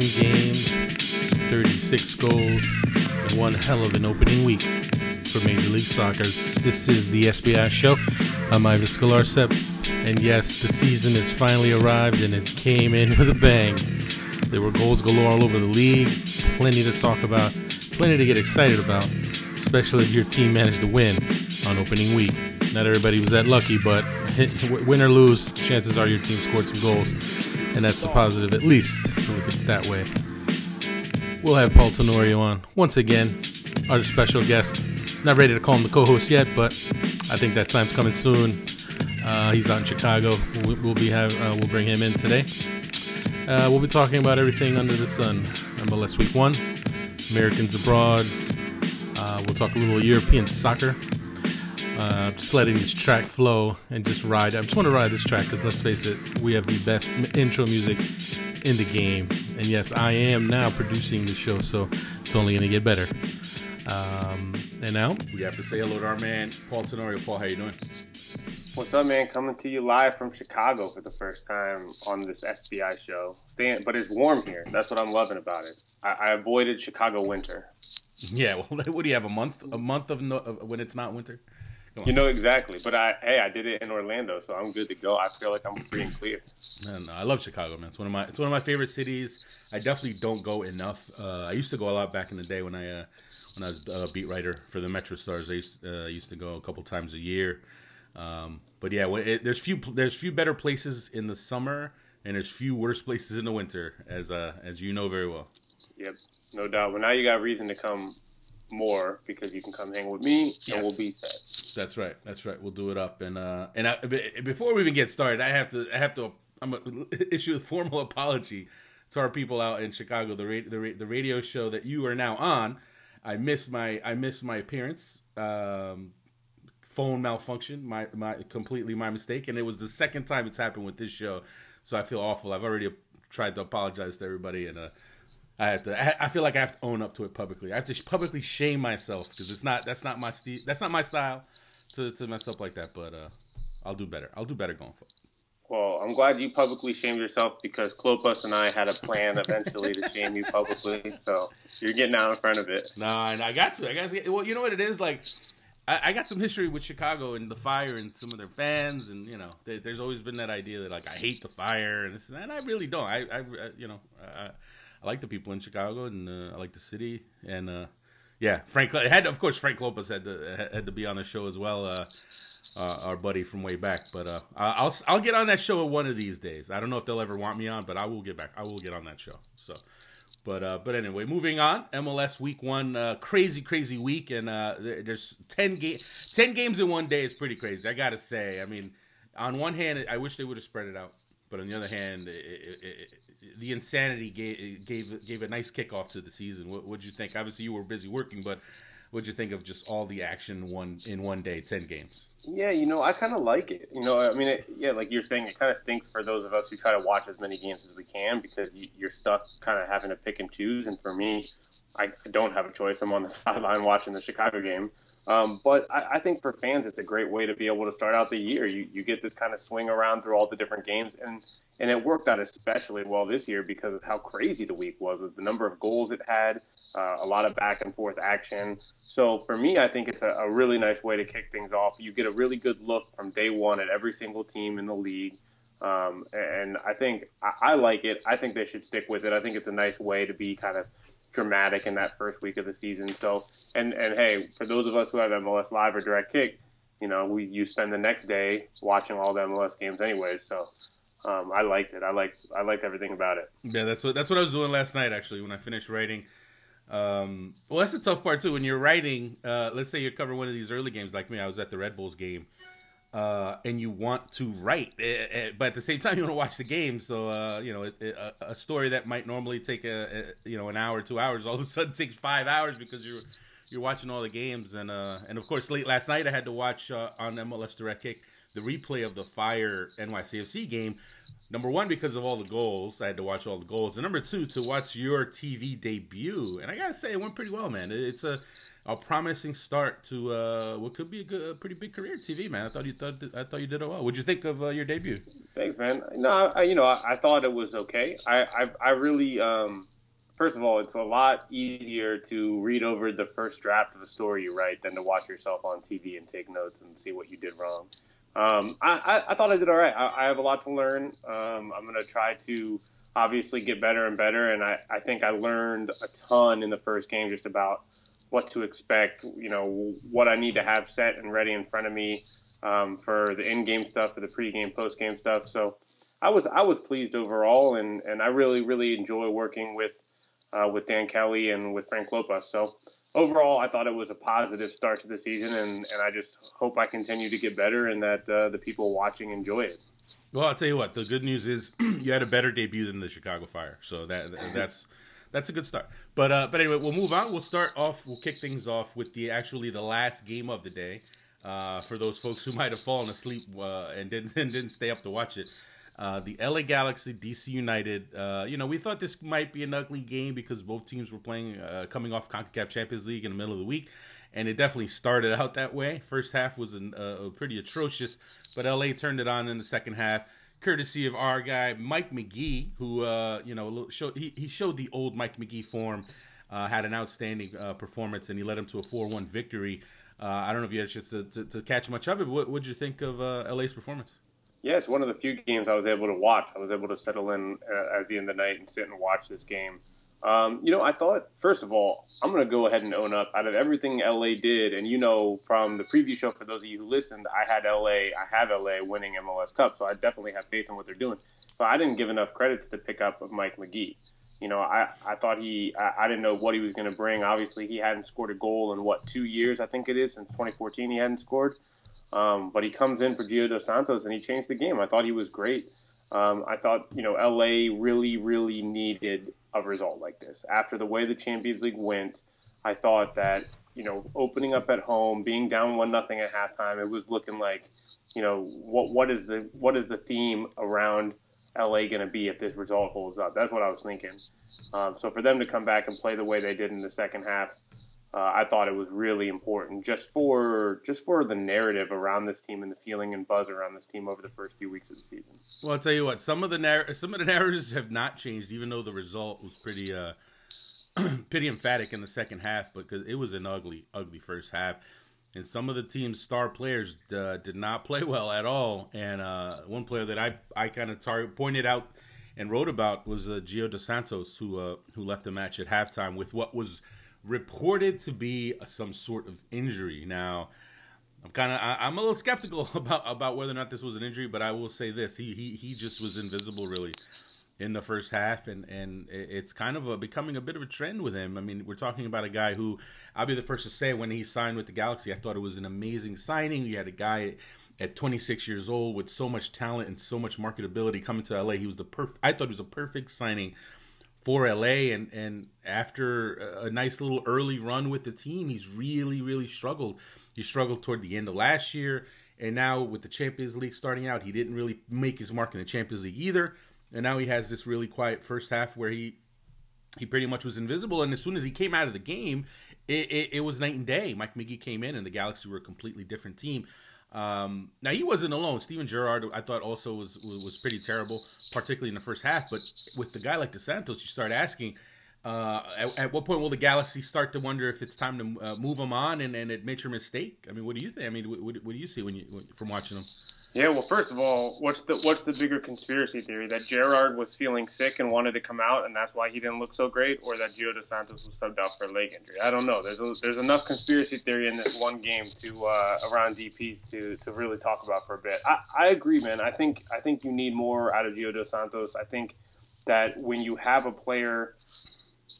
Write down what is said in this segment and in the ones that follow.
10 games, 36 goals, and one hell of an opening week for Major League Soccer. This is the SBI show. I'm Ives Galarcep, and yes, the season has finally arrived and it came in with a bang. There were goals galore all over the league, plenty to talk about, plenty to get excited about, especially if your team managed to win on opening week. Not everybody was that lucky, but win or lose, chances are your team scored some goals, and that's the positive, at least, to look at it that way. We'll have Paul Tenorio on once again, our special guest. Not ready to call him the co-host yet, but I think that time's coming soon. Uh, he's out in Chicago. We'll, we'll be have uh, we'll bring him in today. Uh, we'll be talking about everything under the sun. MLS Week One, Americans abroad. Uh, we'll talk a little European soccer uh, just letting this track flow and just ride. I just want to ride this track because let's face it, we have the best intro music in the game. And yes, I am now producing the show, so it's only going to get better. Um, and now we have to say hello to our man Paul Tenorio. Paul, how you doing? What's up, man? Coming to you live from Chicago for the first time on this SBI show. Staying, but it's warm here. That's what I'm loving about it. I, I avoided Chicago winter. Yeah, well, what do you have? A month? A month of, no, of when it's not winter? You know exactly, but I hey, I did it in Orlando, so I'm good to go. I feel like I'm free and clear. No, no, I love Chicago, man. It's one of my it's one of my favorite cities. I definitely don't go enough. Uh, I used to go a lot back in the day when I uh, when I was a beat writer for the Metro Stars. I used, uh, used to go a couple times a year. Um, but yeah, it, there's few there's few better places in the summer, and there's few worse places in the winter, as uh, as you know very well. Yep, no doubt. Well, now you got reason to come more because you can come hang with me yes. and we'll be set. That's right. That's right. We'll do it up. And uh, and I, before we even get started, I have to I have to I'm gonna issue a formal apology to our people out in Chicago. The ra- the, ra- the radio show that you are now on, I missed my I missed my appearance. Um, phone malfunction, my my completely my mistake, and it was the second time it's happened with this show. So I feel awful. I've already tried to apologize to everybody and. Uh, I have to. I feel like I have to own up to it publicly. I have to publicly shame myself because it's not. That's not my st- That's not my style to to mess up like that. But uh, I'll do better. I'll do better going forward. Well, I'm glad you publicly shamed yourself because Klopas and I had a plan eventually to shame you publicly. So you're getting out in front of it. No, and I got to. I got to. Well, you know what it is like. I, I, got some history with Chicago and the Fire and some of their fans, and you know, they, there's always been that idea that like I hate the Fire, and this, and I really don't. I, I you know, I, I like the people in Chicago, and uh, I like the city, and uh, yeah, Frank had of course Frank Klopas had to had to be on the show as well. Uh, uh, our buddy from way back, but uh, I'll I'll get on that show one of these days. I don't know if they'll ever want me on, but I will get back. I will get on that show. So, but uh, but anyway, moving on. MLS Week One, crazy crazy week, and there's ten game ten games in one day is pretty crazy. I gotta say. I mean, on one hand, I wish they would have spread it out, but on the other hand, it, it, the insanity gave gave gave a nice kickoff to the season. What would you think? Obviously, you were busy working, but what'd you think of just all the action one in one day, ten games? Yeah, you know, I kind of like it. You know, I mean, it, yeah, like you're saying, it kind of stinks for those of us who try to watch as many games as we can because you're stuck kind of having to pick and choose. And for me, I don't have a choice. I'm on the sideline watching the Chicago game. Um, but I, I, think for fans, it's a great way to be able to start out the year. You, you get this kind of swing around through all the different games, and and it worked out especially well this year because of how crazy the week was with the number of goals it had, uh, a lot of back and forth action. So for me, I think it's a, a, really nice way to kick things off. You get a really good look from day one at every single team in the league. Um, and I think I, I like it. I think they should stick with it. I think it's a nice way to be kind of dramatic in that first week of the season. So, and and hey, for those of us who have MLS Live or Direct Kick, you know, we you spend the next day watching all the MLS games anyways. So, um, I liked it. I liked I liked everything about it. Yeah, that's what that's what I was doing last night actually when I finished writing. Um, well, that's the tough part too. When you're writing, uh, let's say you're covering one of these early games, like me. I was at the Red Bulls game, uh, and you want to write, uh, but at the same time you want to watch the game. So uh, you know, it, it, a, story that might normally take a, a, you know an hour, two hours, all of a sudden takes five hours because you're you're watching all the games. And uh, and of course, late last night I had to watch uh, on MLS Direct Kick the replay of the Fire NYCFC game. Number one, because of all the goals, I had to watch all the goals, and number two, to watch your TV debut. And I gotta say, it went pretty well, man. It's a a promising start to uh, what could be a, good, a pretty big career TV, man. I thought you thought I thought you did it well. What'd you think of uh, your debut? Thanks, man. No, I, you know, I, I, thought it was okay. I I, I really, um, first of all, it's a lot easier to read over the first draft of a story you write than to watch yourself on TV and take notes and see what you did wrong. Um, I, I, I, thought I did all right. I, I have a lot to learn. Um, I'm going to try to obviously get better and better, and I, I think I learned a ton in the first game just about what to expect, you know, what I need to have set and ready in front of me um, for the in-game stuff, for the pre-game, post-game stuff. So I was I was pleased overall, and, and I really really enjoy working with uh, with Dan Kelly and with Frank Klopas. So overall, I thought it was a positive start to the season, and, and I just hope I continue to get better and that uh, the people watching enjoy it. Well, I'll tell you what. The good news is you had a better debut than the Chicago Fire, so that that's that's a good start. But uh, but anyway, we'll move on. We'll start off. We'll kick things off with the actually the last game of the day. Uh, for those folks who might have fallen asleep uh, and didn't and didn't stay up to watch it. Uh, the LA Galaxy, DC United. Uh, you know, we thought this might be an ugly game because both teams were playing, uh, coming off Concacaf Champions League in the middle of the week, and it definitely started out that way. First half was an, uh, pretty atrocious, but LA turned it on in the second half courtesy of our guy Mike Magee, who uh, you know showed he, he showed the old Mike Magee form. Had an outstanding performance, and he led him to a four-one victory. I don't know if you had a chance to, to, to catch much of it. But what did you think of LA's performance? Yeah, it's one of the few games I was able to watch. I was able to settle in uh, at the end of the night and sit and watch this game. Um, you know, I thought, first of all, I'm going to go ahead and own up. Out of everything LA did, and you know, from the preview show, for those of you who listened, I had LA, I have LA winning MLS Cup, so I definitely have faith in what they're doing. But I didn't give enough credit to the pickup of Mike Magee. You know, I, I thought he, I, I didn't know what he was going to bring. Obviously, he hadn't scored a goal in what, two years, I think it is, since 2014 he hadn't scored. Um, but he comes in for Gio Dos Santos and he changed the game. I thought he was great. Um, I thought, you know, LA really, really needed a result like this. After the way the Champions League went, I thought that you know opening up at home, being down one nothing at halftime, it was looking like you know what what is the what is the theme around LA going to be if this result holds up? That's what I was thinking. Um, so for them to come back and play the way they did in the second half, uh, I thought it was really important just for just for the narrative around this team and the feeling and buzz around this team over the first few weeks of the season. Well, I'll tell you what, some of the narr- some of the narratives have not changed, even though the result was pretty uh, pretty emphatic in the second half, because it was an ugly, ugly first half. And some of the team's star players uh, did not play well at all. And uh, one player that I I kind of tar- pointed out and wrote about was uh, Gio Dos Santos, who uh, who left the match at halftime with what was reported to be some sort of injury. Now, I'm kind of I'm a little skeptical about about whether or not this was an injury, but I will say this: he he he just was invisible really in the first half, and and it's kind of a, becoming a bit of a trend with him. I mean, we're talking about a guy who I'll be the first to say when he signed with the Galaxy, I thought it was an amazing signing. You had a guy at 26 years old with so much talent and so much marketability coming to LA. He was the perfect. I thought he was a perfect signing for LA and and after a nice little early run with the team he's really really struggled. He struggled toward the end of last year and now with the Champions League starting out he didn't really make his mark in the Champions League either. And now he has this really quiet first half where he he pretty much was invisible. And as soon as he came out of the game it, it, it was night and day. Mike Magee came in and the Galaxy were a completely different team um, now he wasn't alone. Steven Gerrard, I thought, also was was pretty terrible, particularly in the first half. But with the guy like Dos Santos, you start asking, uh, at, at, what point will the Galaxy start to wonder if it's time to uh, move him on and, and admit your mistake? I mean, what do you think? I mean, what, what do you see when you from watching him? Yeah, well, first of all, what's the what's the bigger conspiracy theory that Gerrard was feeling sick and wanted to come out, and that's why he didn't look so great, or that Gio Dos Santos was subbed out for a leg injury? I don't know. There's a, there's enough conspiracy theory in this one game to uh, around DPS to, to really talk about for a bit. I, I agree, man. I think I think you need more out of Gio Dos Santos. I think that when you have a player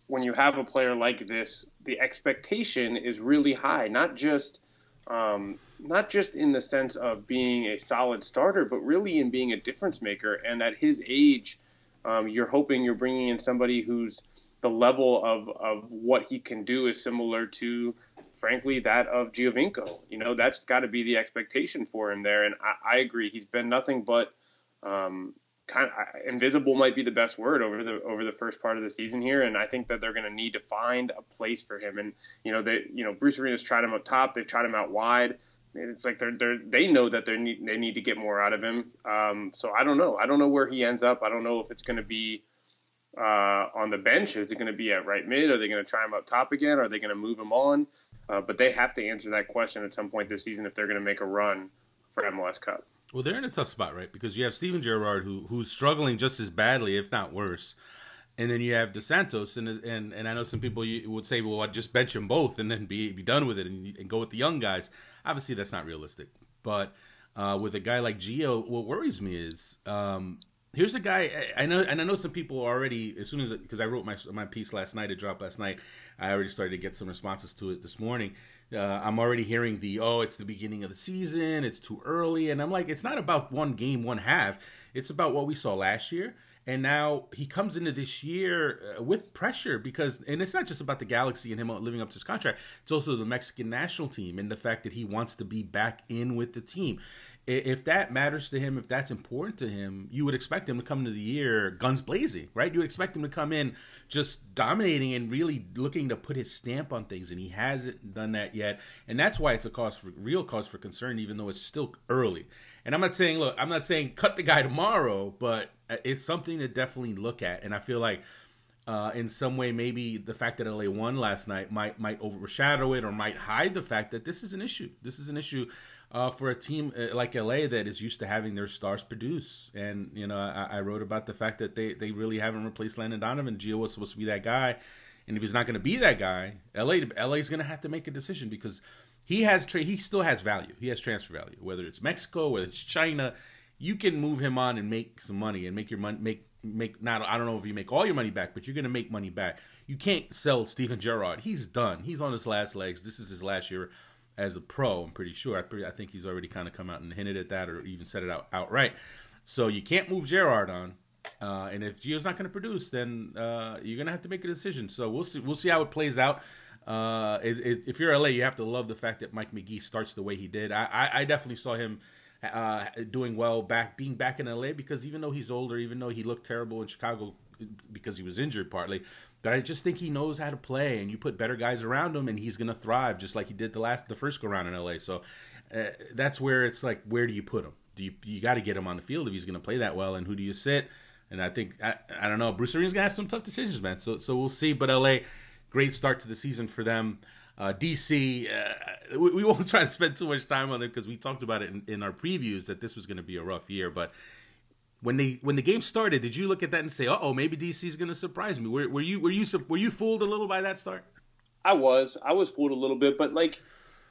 when you have a player like this, the expectation is really high, not just um, not just in the sense of being a solid starter, but really in being a difference maker. And at his age, um, you're hoping you're bringing in somebody who's the level of, of what he can do is similar to frankly, that of Giovinco. You know, that's got to be the expectation for him there. And I, I agree, he's been nothing but um, kind of invisible might be the best word over the over the first part of the season here. And I think that they're going to need to find a place for him. And you know, they you know Bruce Arena's tried him up top, they've tried him out wide. It's like they're, they're they know that they need they need to get more out of him. Um, so I don't know. I don't know where he ends up. I don't know if it's going to be uh, on the bench? Is it going to be at right mid? Are they going to try him up top again? Are they going to move him on? Uh, but they have to answer that question at some point this season if they're going to make a run for MLS Cup. Well, they're in a tough spot, right? Because you have Steven Gerrard, who who's struggling just as badly, if not worse, and then you have Dos Santos, and and and I know some people would say, well, I'd just bench them both and then be be done with it and, and go with the young guys. Obviously, that's not realistic. But uh, with a guy like Gio, what worries me is um, here's a guy I know, and I know some people already. As soon as because I wrote my my piece last night, it dropped last night. I already started to get some responses to it this morning. Uh, I'm already hearing the oh, it's the beginning of the season, it's too early, and I'm like, it's not about one game, one half. It's about what we saw last year. And now he comes into this year uh, with pressure because, and it's not just about the Galaxy and him living up to his contract. It's also the Mexican national team and the fact that he wants to be back in with the team if that matters to him, if that's important to him, you would expect him to come into the year guns blazing, right? You would expect him to come in just dominating and really looking to put his stamp on things, and he hasn't done that yet. And that's why it's a cause for real cause for concern, even though it's still early. And I'm not saying, look, I'm not saying cut the guy tomorrow, but it's something to definitely look at. And I feel like uh, in some way, maybe the fact that LA won last night might might overshadow it or might hide the fact that this is an issue. This is an issue uh, for a team uh, like LA that is used to having their stars produce. And you know, I, I, wrote about the fact that they they really haven't replaced Landon Donovan. Gio was supposed to be that guy, and if he's not going to be that guy, LA LA is going to have to make a decision because he has tra- he still has value. He has transfer value. Whether it's Mexico, whether it's China, you can move him on and make some money and make your money make make not I don't know if you make all your money back, but you're to make money back. You can't sell Steven Gerrard. He's done. He's on his last legs. This is his last year as a pro. I'm pretty sure. I, I think he's already kind of come out and hinted at that, or even said it out outright. So you can't move Gerrard on. Uh, and if Gio's not going to produce, then uh, you're going to have to make a decision. So we'll see. We'll see how it plays out. Uh, it, it, if you're LA, you have to love the fact that Mike Magee starts the way he did. I, I, I definitely saw him uh, doing well back being back in LA because even though he's older, even though he looked terrible in Chicago because he was injured partly, but I just think he knows how to play, and you put better guys around him, and he's to thrive just like he did the last the first go round in LA. So uh, that's where it's like, where do you put him? Do you you got to get him on the field if he's to play that well, and who do you sit? And I think I, I don't know. Bruce Arena's gonna have some tough decisions, man. So so we'll see. But LA, great start to the season for them. Uh, DC, uh, we, we, won't try to spend too much time on it because we talked about it in, in our previews that this was going to be a rough year. But when they when the game started, did you look at that and say, "Oh, maybe DC is going to surprise me"? Were, were you were you were you fooled a little by that start? I was. I was fooled a little bit, but like,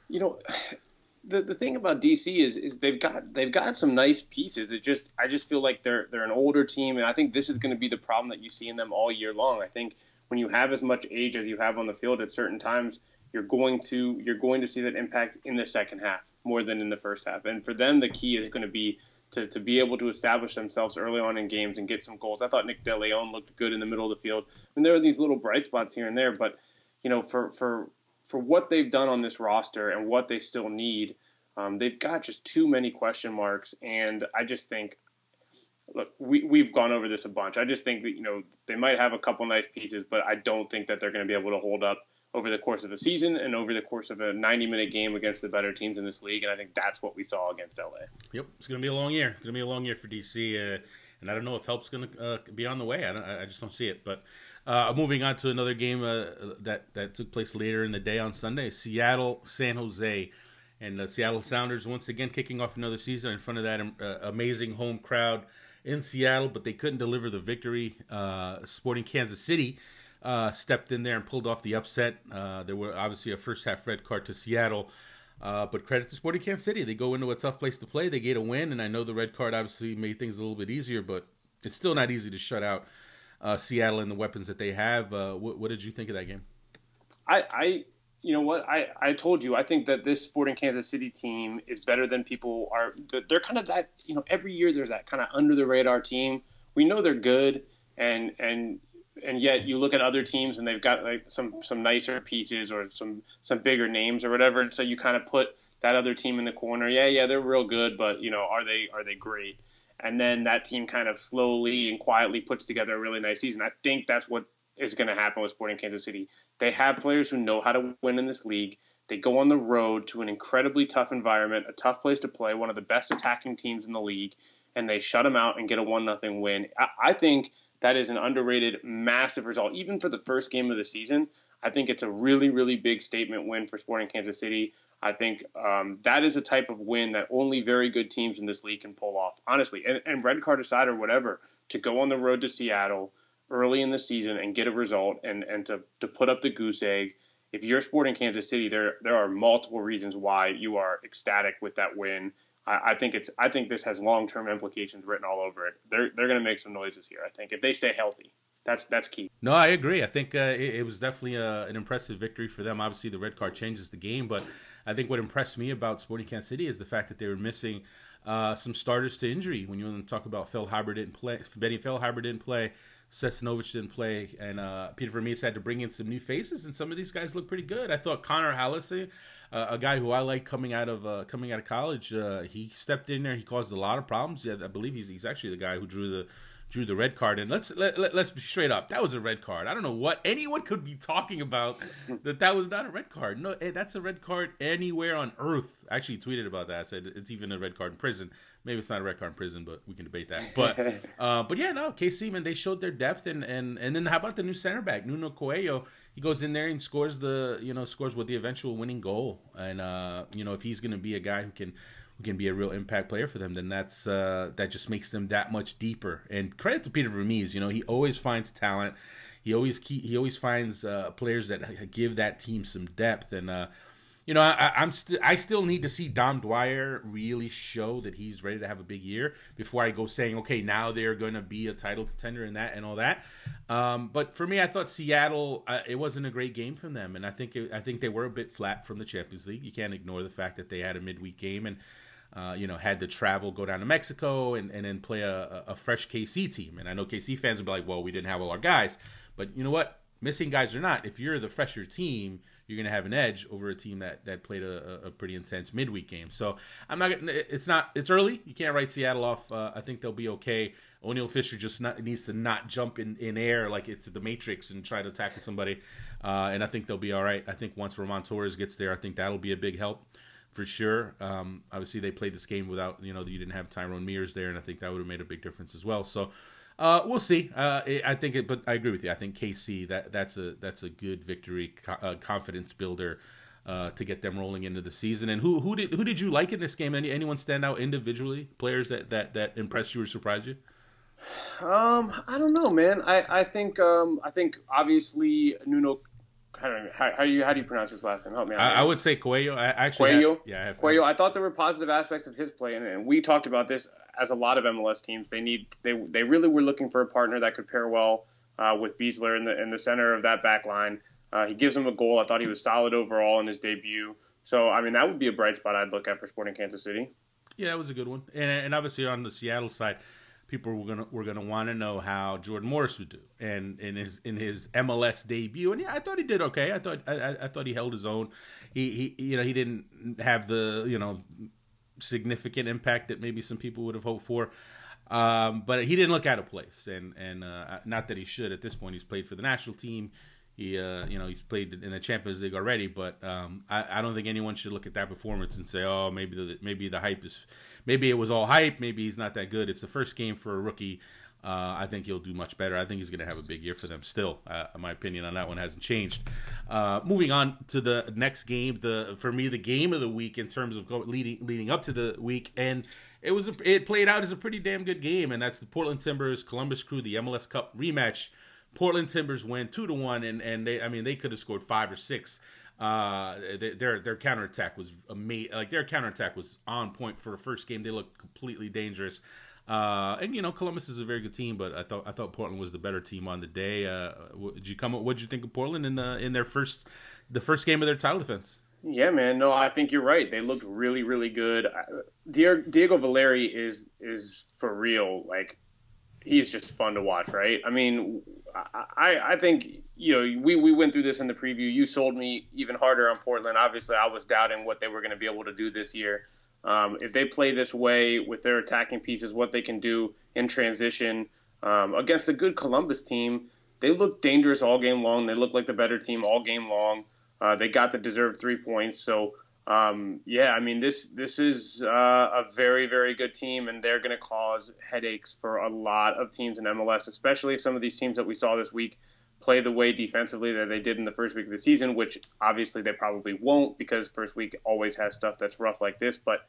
you know, the the thing about DC is is they've got they've got some nice pieces. It just I just feel like they're they're an older team, and I think this is going to be the problem that you see in them all year long. I think when you have as much age as you have on the field at certain times, you're going to you're going to see that impact in the second half more than in the first half. And for them, the key is going to be to, to be able to establish themselves early on in games and get some goals. I thought Nick DeLeon looked good in the middle of the field. And there are these little bright spots here and there, but you know, for for for what they've done on this roster and what they still need, um, they've got just too many question marks. And I just think look, we, we've gone over this a bunch. I just think that, you know, they might have a couple nice pieces, but I don't think that they're going to be able to hold up over the course of a season and over the course of a 90 minute game against the better teams in this league. And I think that's what we saw against LA. Yep, it's going to be a long year. It's going to be a long year for DC. Uh, and I don't know if help's going to uh, be on the way. I, I, just don't see it. But uh, moving on to another game uh, that that took place later in the day on Sunday: Seattle, San Jose, and the Seattle Sounders once again kicking off another season in front of that uh, amazing home crowd in Seattle, but they couldn't deliver the victory. Uh, Sporting Kansas City uh, stepped in there and pulled off the upset. Uh, there were obviously a first half red card to Seattle. Uh, but credit to Sporting Kansas City. They go into a tough place to play. They get a win, and I know the red card obviously made things a little bit easier, but it's still not easy to shut out uh, Seattle and the weapons that they have. What, what, did you think of that game? I, I, you know what, I, I told you I think that this Sporting Kansas City team is better than people are. They're kind of that. You know, every year there's that kind of under the radar team. We know they're good, and and and yet you look at other teams and they've got like some some nicer pieces or some some bigger names or whatever, and so you kind of put that other team in the corner. Yeah, yeah, they're real good, but you know, are they are they great? And then that team kind of slowly and quietly puts together a really nice season. I think that's what is going to happen with Sporting Kansas City. They have players who know how to win in this league. They go on the road to an incredibly tough environment, a tough place to play, one of the best attacking teams in the league, and they shut them out and get a one nothing win. I, I think that is an underrated, massive result, even for the first game of the season. I think it's a really, really big statement win for Sporting Kansas City. I think um, that is a type of win that only very good teams in this league can pull off, honestly. And, and red card aside or whatever, to go on the road to Seattle early in the season and get a result and, and to, to put up the goose egg. If you're Sporting Kansas City, there there are multiple reasons why you are ecstatic with that win. I, I think it's I think this has long term implications written all over it. They're they're going to make some noises here. I think if they stay healthy. That's that's key. No, I agree. I think uh, it, it, was definitely a, uh, an impressive victory for them. Obviously, the red card changes the game, but I think what impressed me about Sporting Kansas City is the fact that they were missing uh, some starters to injury. When you want to talk about Phil Feilhaber didn't play, Benny Phil Feilhaber didn't play, Sesanovic didn't play, and uh, Peter Vermes had to bring in some new faces, and some of these guys look pretty good. I thought Connor Hallisey, uh, a guy who I like coming out of uh, coming out of college, uh, he stepped in there. He caused a lot of problems. Yeah, I believe he's he's actually the guy who drew the drew the red card. And let's let, let, us be straight up, that was a red card. I don't know what anyone could be talking about that that was not a red card. No, eh, that's a red card anywhere on earth. I actually tweeted about that. I said it's even a red card in prison. Maybe it's not a red card in prison, but we can debate that. But uh, but yeah, no, KC man, they showed their depth and and and then how about the new center back Nuno Coelho? He goes in there and scores the you know scores with the eventual winning goal. And uh, you know if he's going to be a guy who can who can be a real impact player for them, then that's uh, that just makes them that much deeper. And credit to Peter Vermes, you know, he always finds talent. He always keep, he always finds uh, players that give that team some depth. And uh, you know, I, am st- I still need to see Dom Dwyer really show that he's ready to have a big year before I go saying, okay, now they're going to be a title contender and that and all that. Um, but for me, I thought Seattle, uh, it wasn't a great game from them, and I think it, I think they were a bit flat from the Champions League. You can't ignore the fact that they had a midweek game and uh, you know, had to travel, go down to Mexico, and, and then play a, a fresh KC team. And I know KC fans will be like, well, we didn't have all our guys. But you know what? Missing guys or not, if you're the fresher team, you're going to have an edge over a team that, that played a, a pretty intense midweek game. So I'm not. It's not. It's early. You can't write Seattle off. Uh, I think they'll be okay. Oniel Fisher just not, needs to not jump in, in air like it's the Matrix and try to tackle somebody. Uh, and I think they'll be all right. I think once Roman Torres gets there, I think that'll be a big help for sure. Um, obviously, they played this game without you know you didn't have Tyrone Mears there, and I think that would have made a big difference as well. So uh, we'll see. Uh, I think it, but I agree with you. I think KC that that's a that's a good victory, uh, confidence builder. Uh, to get them rolling into the season, and who who did who did you like in this game? Any anyone stand out individually? Players that that that impressed you or surprised you? Um, I don't know, man. I I think um I think obviously Nuno how, how, how, do you how do you pronounce his last name? Help me out. I, I would say Coelho. I actually Coelho. Have, yeah, I have, Coelho. I thought there were positive aspects of his play, and, and, we talked about this as a lot of MLS teams. They need they they really were looking for a partner that could pair well uh, with Besler in the in the center of that back line. Uh, he gives them a goal. I thought he was solid overall in his debut. So I mean that would be a bright spot I'd look at for Sporting Kansas City. Yeah, that was a good one. And, and obviously on the Seattle side, people were gonna were gonna want to know how Jordan Morris would do, and in his in his MLS debut, and yeah, I thought he did okay. I thought I, I thought he held his own. He he you know he didn't have the you know significant impact that maybe some people would have hoped for. Um, but he didn't look out of place, and and uh, not that he should. At this point, he's played for the national team. He, uh, you know, he's played in the Champions League already, but um, I, I, don't think anyone should look at that performance and say, "Oh, maybe the maybe the hype is, maybe it was all hype. Maybe he's not that good." It's the first game for a rookie. Uh, I think he'll do much better. I think he's going to have a big year for them. Still, uh, my opinion on that one hasn't changed. Uh, moving on to the next game, the for me the game of the week in terms of go, leading leading up to the week, and it was a, it played out as a pretty damn good game, and that's the Portland Timbers Columbus Crew the MLS Cup rematch. Portland Timbers win two to one, and and they I mean they could have scored five or six. Uh, their their counterattack was amazing. Like their counterattack was on point for the first game. They looked completely dangerous. Uh, and you know Columbus is a very good team, but I thought I thought Portland was the better team on the day. Uh, did you come? What did you think of Portland in the in their first the first game of their title defense? Yeah, man. No, I think you're right. They looked really, really good. Diego Valeri is is for real. Like he's just fun to watch, right? I mean, I, I think you know we, we went through this in the preview. You sold me even harder on Portland. Obviously, I was doubting what they were going to be able to do this year. Um, if they play this way with their attacking pieces, what they can do in transition um, against a good Columbus team, they look dangerous all game long. They look like the better team all game long. Uh, they got the deserved three points. So um, yeah, I mean this this is uh, a very very good team, and they're going to cause headaches for a lot of teams in MLS, especially some of these teams that we saw this week play the way defensively that they did in the first week of the season, which obviously they probably won't because first week always has stuff that's rough like this. But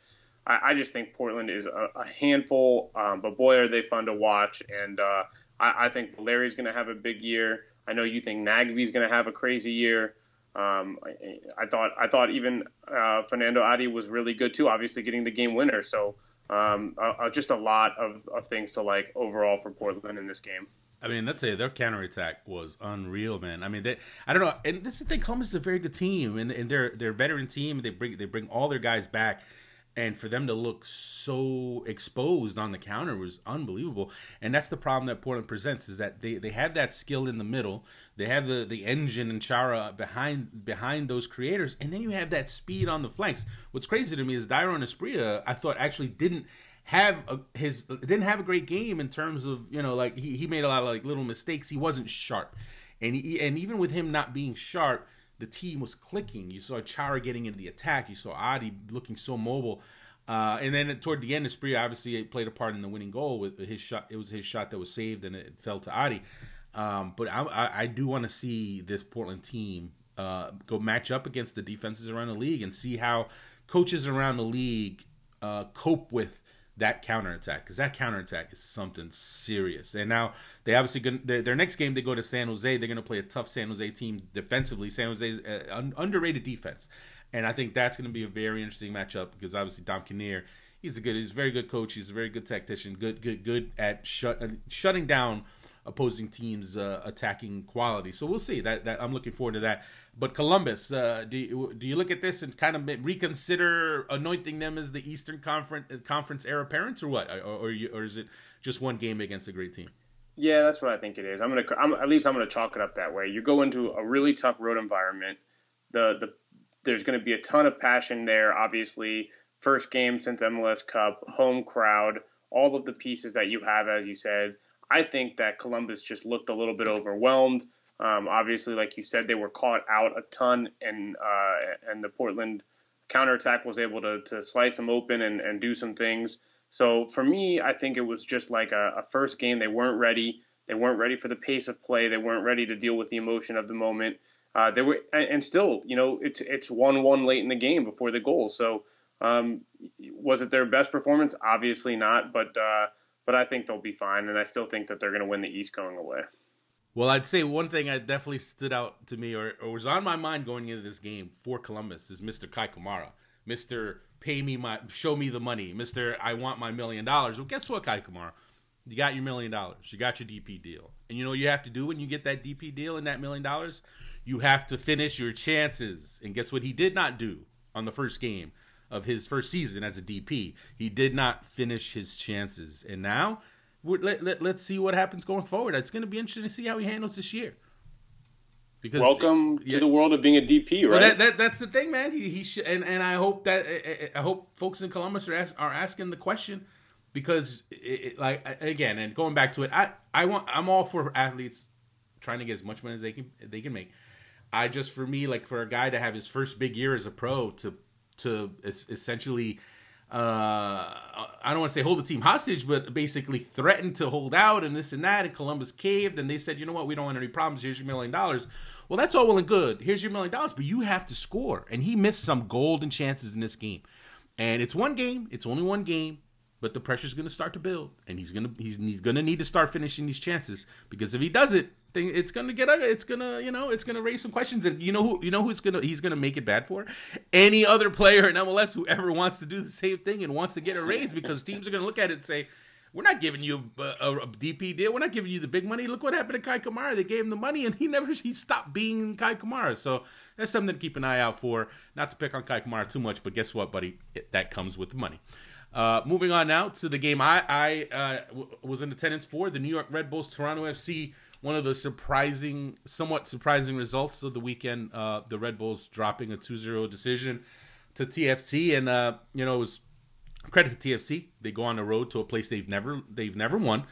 I, I just think Portland is a, a handful, um, but boy are they fun to watch, and uh, I, I think Larry's going to have a big year. I know you think Nagbe's going to have a crazy year. Um, I, I, thought I thought even uh, Fernando Adi was really good too. Obviously, getting the game winner. So um, uh, just a lot of, of things to like overall for Portland in this game. I mean, let's say their counterattack was unreal, man. I mean, they, I don't know, and this is the thing. Columbus is a very good team, and, and they're they're a veteran team. They bring they bring all their guys back and for them to look so exposed on the counter was unbelievable and that's the problem that portland presents is that they, they have that skill in the middle they have the, the engine and chara behind behind those creators and then you have that speed on the flanks what's crazy to me is Dairon Asprilla i thought actually didn't have a, his didn't have a great game in terms of you know like he, he made a lot of like little mistakes he wasn't sharp and he, and even with him not being sharp the team was clicking. You saw Chara getting into the attack. You saw Adi looking so mobile. Uh, and then toward the end, Asprilla obviously played a part in the winning goal with his shot. It was his shot that was saved, and it fell to Adi. Um, but I, I, I do want to see this Portland team uh, go match up against the defenses around the league and see how coaches around the league uh, cope with that counterattack because that counterattack is something serious. And now they obviously going their, their next game they go to San Jose. They're going to play a tough San Jose team defensively. San Jose uh, un, underrated defense, and I think that's going to be a very interesting matchup because obviously Dom Kinnear, he's a good, he's a very good coach. He's a very good tactician. Good, good, good at shut, uh, shutting down opposing teams' uh, attacking quality. So we'll see. That, that I'm looking forward to that. But Columbus, uh, do you, do you look at this and kind of reconsider anointing them as the Eastern Conference uh, Conference heir apparent, or what, or or, you, or, is it just one game against a great team? Yeah, that's what I think it is. I'm gonna, I'm, at least I'm gonna chalk it up that way. You go into a really tough road environment. The the there's going to be a ton of passion there. Obviously, first game since MLS Cup, home crowd, all of the pieces that you have, as you said I think that Columbus just looked a little bit overwhelmed. Um, obviously, like you said, they were caught out a ton, and uh, and the Portland counterattack was able to, to slice them open and, and do some things. So for me, I think it was just like a, a first game. They weren't ready. They weren't ready for the pace of play. They weren't ready to deal with the emotion of the moment. Uh, they were, and still, you know, it's it's one one late in the game before the goal. So um, was it their best performance? Obviously not, but uh, but I think they'll be fine, and I still think that they're going to win the East going away. Well, I'd say one thing that definitely stood out to me, or, or was on my mind going into this game for Columbus, is Mr. Kei Kamara. Mr. Pay me my, show me the money. Mr. I want my million dollars. Well, guess what, Kei Kamara? You got your million dollars. You got your DP deal. And you know what you have to do when you get that DP deal and that million dollars? You have to finish your chances. And guess what he did not do on the first game? Of his first season as a DP. He did not finish his chances, and now let, let, let's see what happens going forward. It's going to be interesting to see how he handles this year. Because welcome yeah, to the world of being a DP, right? Well, that, that, that's the thing, man. He, he should, and, and I hope that eh, eh, eh, I hope folks in Columbus are ask, are asking the question because, it, it, like again, and going back to it, I I want I'm all for athletes trying to get as much money as they can they can make. I just for me like for a guy to have his first big year as a pro to to essentially uh, I don't want to say hold the team hostage, but basically threatened to hold out and this and that. And Columbus caved, and they said, you know what, we don't want any problems. Here's your million dollars. Well, that's all well and good. Here's your million dollars, but you have to score. And he missed some golden chances in this game. And it's one game. It's only one game, but the pressure's going to start to build, and he's gonna he's he's gonna need to start finishing these chances because if he does it, thing it's gonna get a, it's gonna you know it's gonna raise some questions and you know who you know who's gonna he's gonna make it bad for any other player in MLS who ever wants to do the same thing and wants to get a raise because teams are gonna look at it and say we're not giving you a, a, a, DP deal. We're not giving you the big money. Look what happened to Kei Kamara. They gave him the money, and he never he stopped being Kei Kamara. So that's something to keep an eye out for. Not to pick on Kei Kamara too much, but guess what, buddy? It, that comes with the money. Uh, moving on now to the game I, I uh, w- was in attendance for the New York Red Bulls Toronto FC. One of the surprising, somewhat surprising results of the weekend. Uh, the Red Bulls dropping a 2-0 decision to TFC, and uh, you know it was credit to TFC. They go on the road to a place they've never they've never won,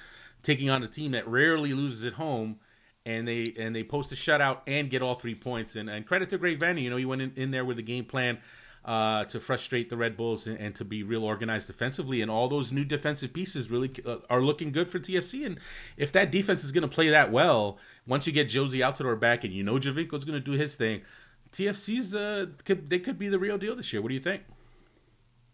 taking on a team that rarely loses at home, and they and they post a shutout and get all three points. And, and credit to Greg Vanney. You know he went in, in there with a game plan uh, to frustrate the Red Bulls and, and, to be real organized defensively. And all those new defensive pieces really uh, are looking good for TFC. And if that defense is going to play that well, once you get Jozy Altidore back and you know Giovinco's going to do his thing, TFC's uh, could, they could be the real deal this year. What do you think?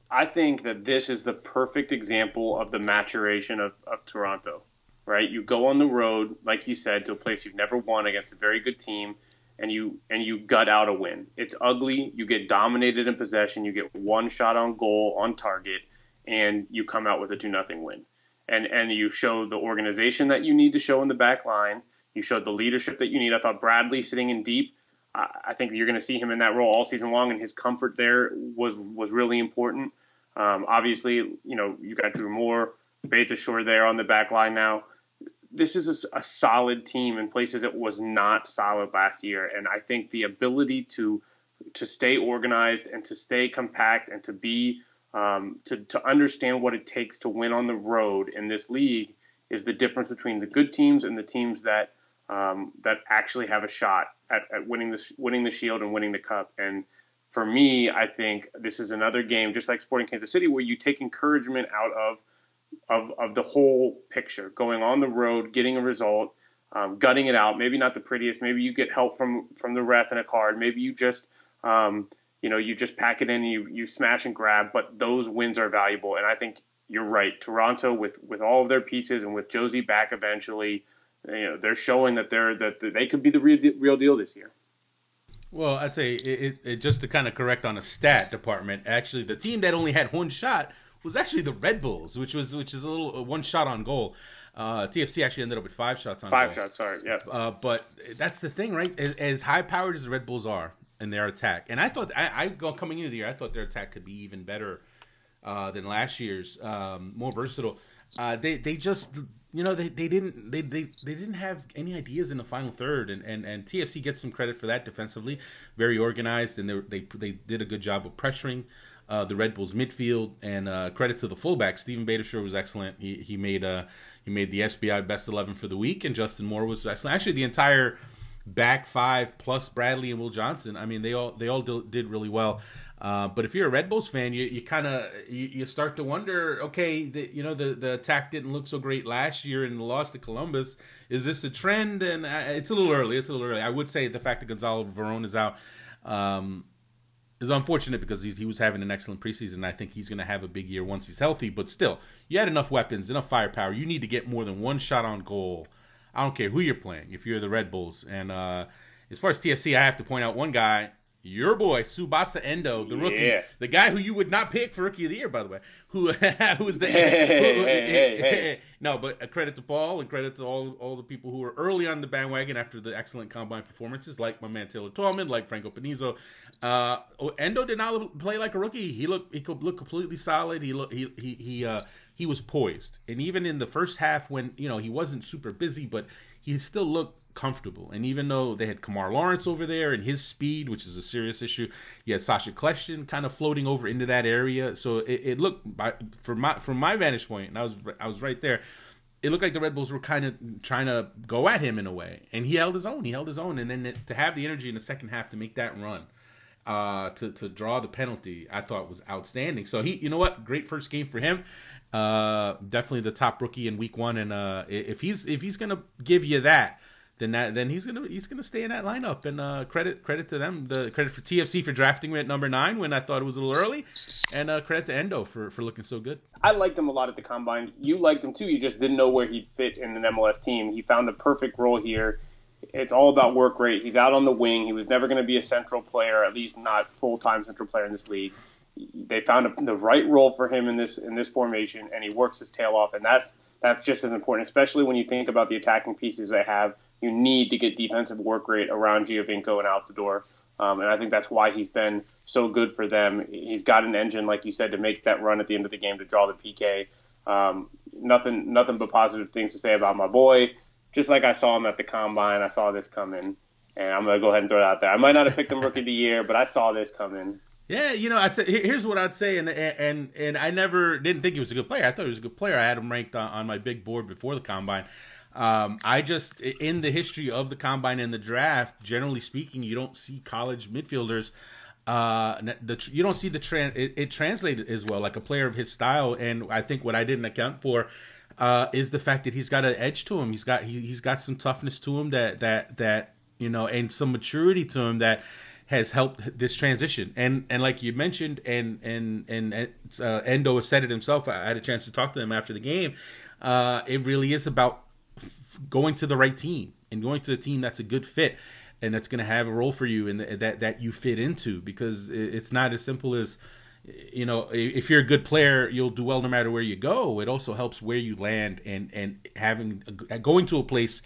I think that this is the perfect example of the maturation of, of Toronto, right? You go on the road, like you said, to a place you've never won against a very good team – and you and you gut out a win. It's ugly. You get dominated in possession. You get one shot on goal on target, and you come out with a two nothing win. And and you show the organization that you need to show in the back line. You showed the leadership that you need. I thought Bradley sitting in deep. I think you're going to see him in that role all season long, and his comfort there was was really important. Um, obviously, you know you got Drew Moor, Beitashour there on the back line now this is a, a, solid team in places it was not solid last year, and I think the ability to to stay organized and to stay compact and to be um, to to understand what it takes to win on the road in this league is the difference between the good teams and the teams that um, that actually have a shot at, at winning the winning the Shield and winning the Cup. And for me, I think this is another game, just like Sporting Kansas City, where you take encouragement out of of, of the whole picture, going on the road, getting a result, um, gutting it out. Maybe not the prettiest. Maybe you get help from from the ref and a card. Maybe you just um, you know you just pack it in and you you smash and grab. But those wins are valuable, and I think you're right. Toronto with with all of their pieces and with Jozy back eventually, you know they're showing that they're that they could be the real real deal this year. Well, I'd say it, it, it, just to kind of correct on a stat department. Actually, the team that only had one shot was actually the Red Bulls, which was which is a little uh, one shot on goal. Uh, TFC actually ended up with five shots on five goal. shots. Sorry, yeah. Uh, but that's the thing, right? As, as high powered as the Red Bulls are in their attack, and I thought I, I coming into the year, I thought their attack could be even better uh, than last year's, um, more versatile. Uh, they they just you know they, they didn't they, they they didn't have any ideas in the final third and, and, and TFC gets some credit for that defensively very organized and they they, they did a good job of pressuring uh, the Red Bulls midfield, and uh, credit to the fullback. Steven Beitashour was excellent. He, he made uh, he made the SBI best eleven for the week, and Justin Moore was excellent. Actually, the entire back five plus Bradley and Will Johnson. I mean, they all they all did really well. Uh, but if you're a Red Bulls fan, you, you kind of you, you, start to wonder. Okay, the, you know the the attack didn't look so great last year in the loss to Columbus. Is this a trend? And uh, it's a little early. It's a little early. I would say the fact that Gonzalo Veron is out. Um, is unfortunate because he was having an excellent preseason. I think he's going to have a big year once he's healthy. But still, you had enough weapons, enough firepower. You need to get more than one shot on goal. I don't care who you're playing. If you're the Red Bulls, and uh, as far as TFC, I have to point out one guy your boy Tsubasa Endo, the rookie, yeah. the guy who you would not pick for rookie of the year, by the way, who who was the hey, who, hey, hey, no, but a credit to Paul and credit to all all the people who were early on the bandwagon after the excellent combine performances, like my man Taylor Twellman, like Franco Panizo. Uh, Endo did not play like a rookie. He looked he could look completely solid. He looked he he he uh, he was poised, and even in the first half when you know he wasn't super busy, but he still looked comfortable. And even though they had Kemar Lawrence over there and his speed, which is a serious issue, you had Sacha Kljestan kind of floating over into that area. So it, it looked, by, from my from my vantage point, and I was I was right there. It looked like the Red Bulls were kind of trying to go at him in a way, and he held his own. He held his own, and then to have the energy in the second half to make that run, uh, to to draw the penalty, I thought was outstanding. So he, you know what, great first game for him. Uh, definitely the top rookie in Week One, and uh, if he's if he's gonna give you that, then that then he's gonna he's gonna stay in that lineup. And uh, credit credit to them, the credit for TFC for drafting me at number nine when I thought it was a little early, and uh, credit to Endo for for looking so good. I liked him a lot at the combine. You liked him too. You just didn't know where he'd fit in an MLS team. He found the perfect role here. It's all about work rate. He's out on the wing. He was never going to be a central player, at least not full time central player in this league. They found a, the right role for him in this in this formation, and he works his tail off. And that's that's just as important, especially when you think about the attacking pieces they have you need to get defensive work rate around Giovinco and Altidore. Um, and I think that's why he's been so good for them. He's got an engine, like you said, to make that run at the end of the game to draw the PK. Um, nothing, nothing but positive things to say about my boy. Just like I saw him at the combine, I saw this coming, and I'm gonna go ahead and throw it out there. I might not have picked him rookie of the year, but I saw this coming. Yeah, you know, I'd say here's what I'd say, and and and I never didn't think he was a good player. I thought he was a good player. I had him ranked on, on my big board before the combine. Um, I just in the history of the combine and the draft, generally speaking, you don't see college midfielders. Uh, the you don't see the trans it, it translated as well, like a player of his style. And I think what I didn't account for uh, is the fact that he's got an edge to him. He's got he, he's got some toughness to him that that that you know, and some maturity to him that has helped this transition. And and like you mentioned, and and and uh, Endo said it himself. I had a chance to talk to him after the game. Uh, it really is about f- going to the right team and going to a team that's a good fit and that's going to have a role for you and that that you fit into because it's not as simple as you know if you're a good player you'll do well no matter where you go it also helps where you land and and having going to a place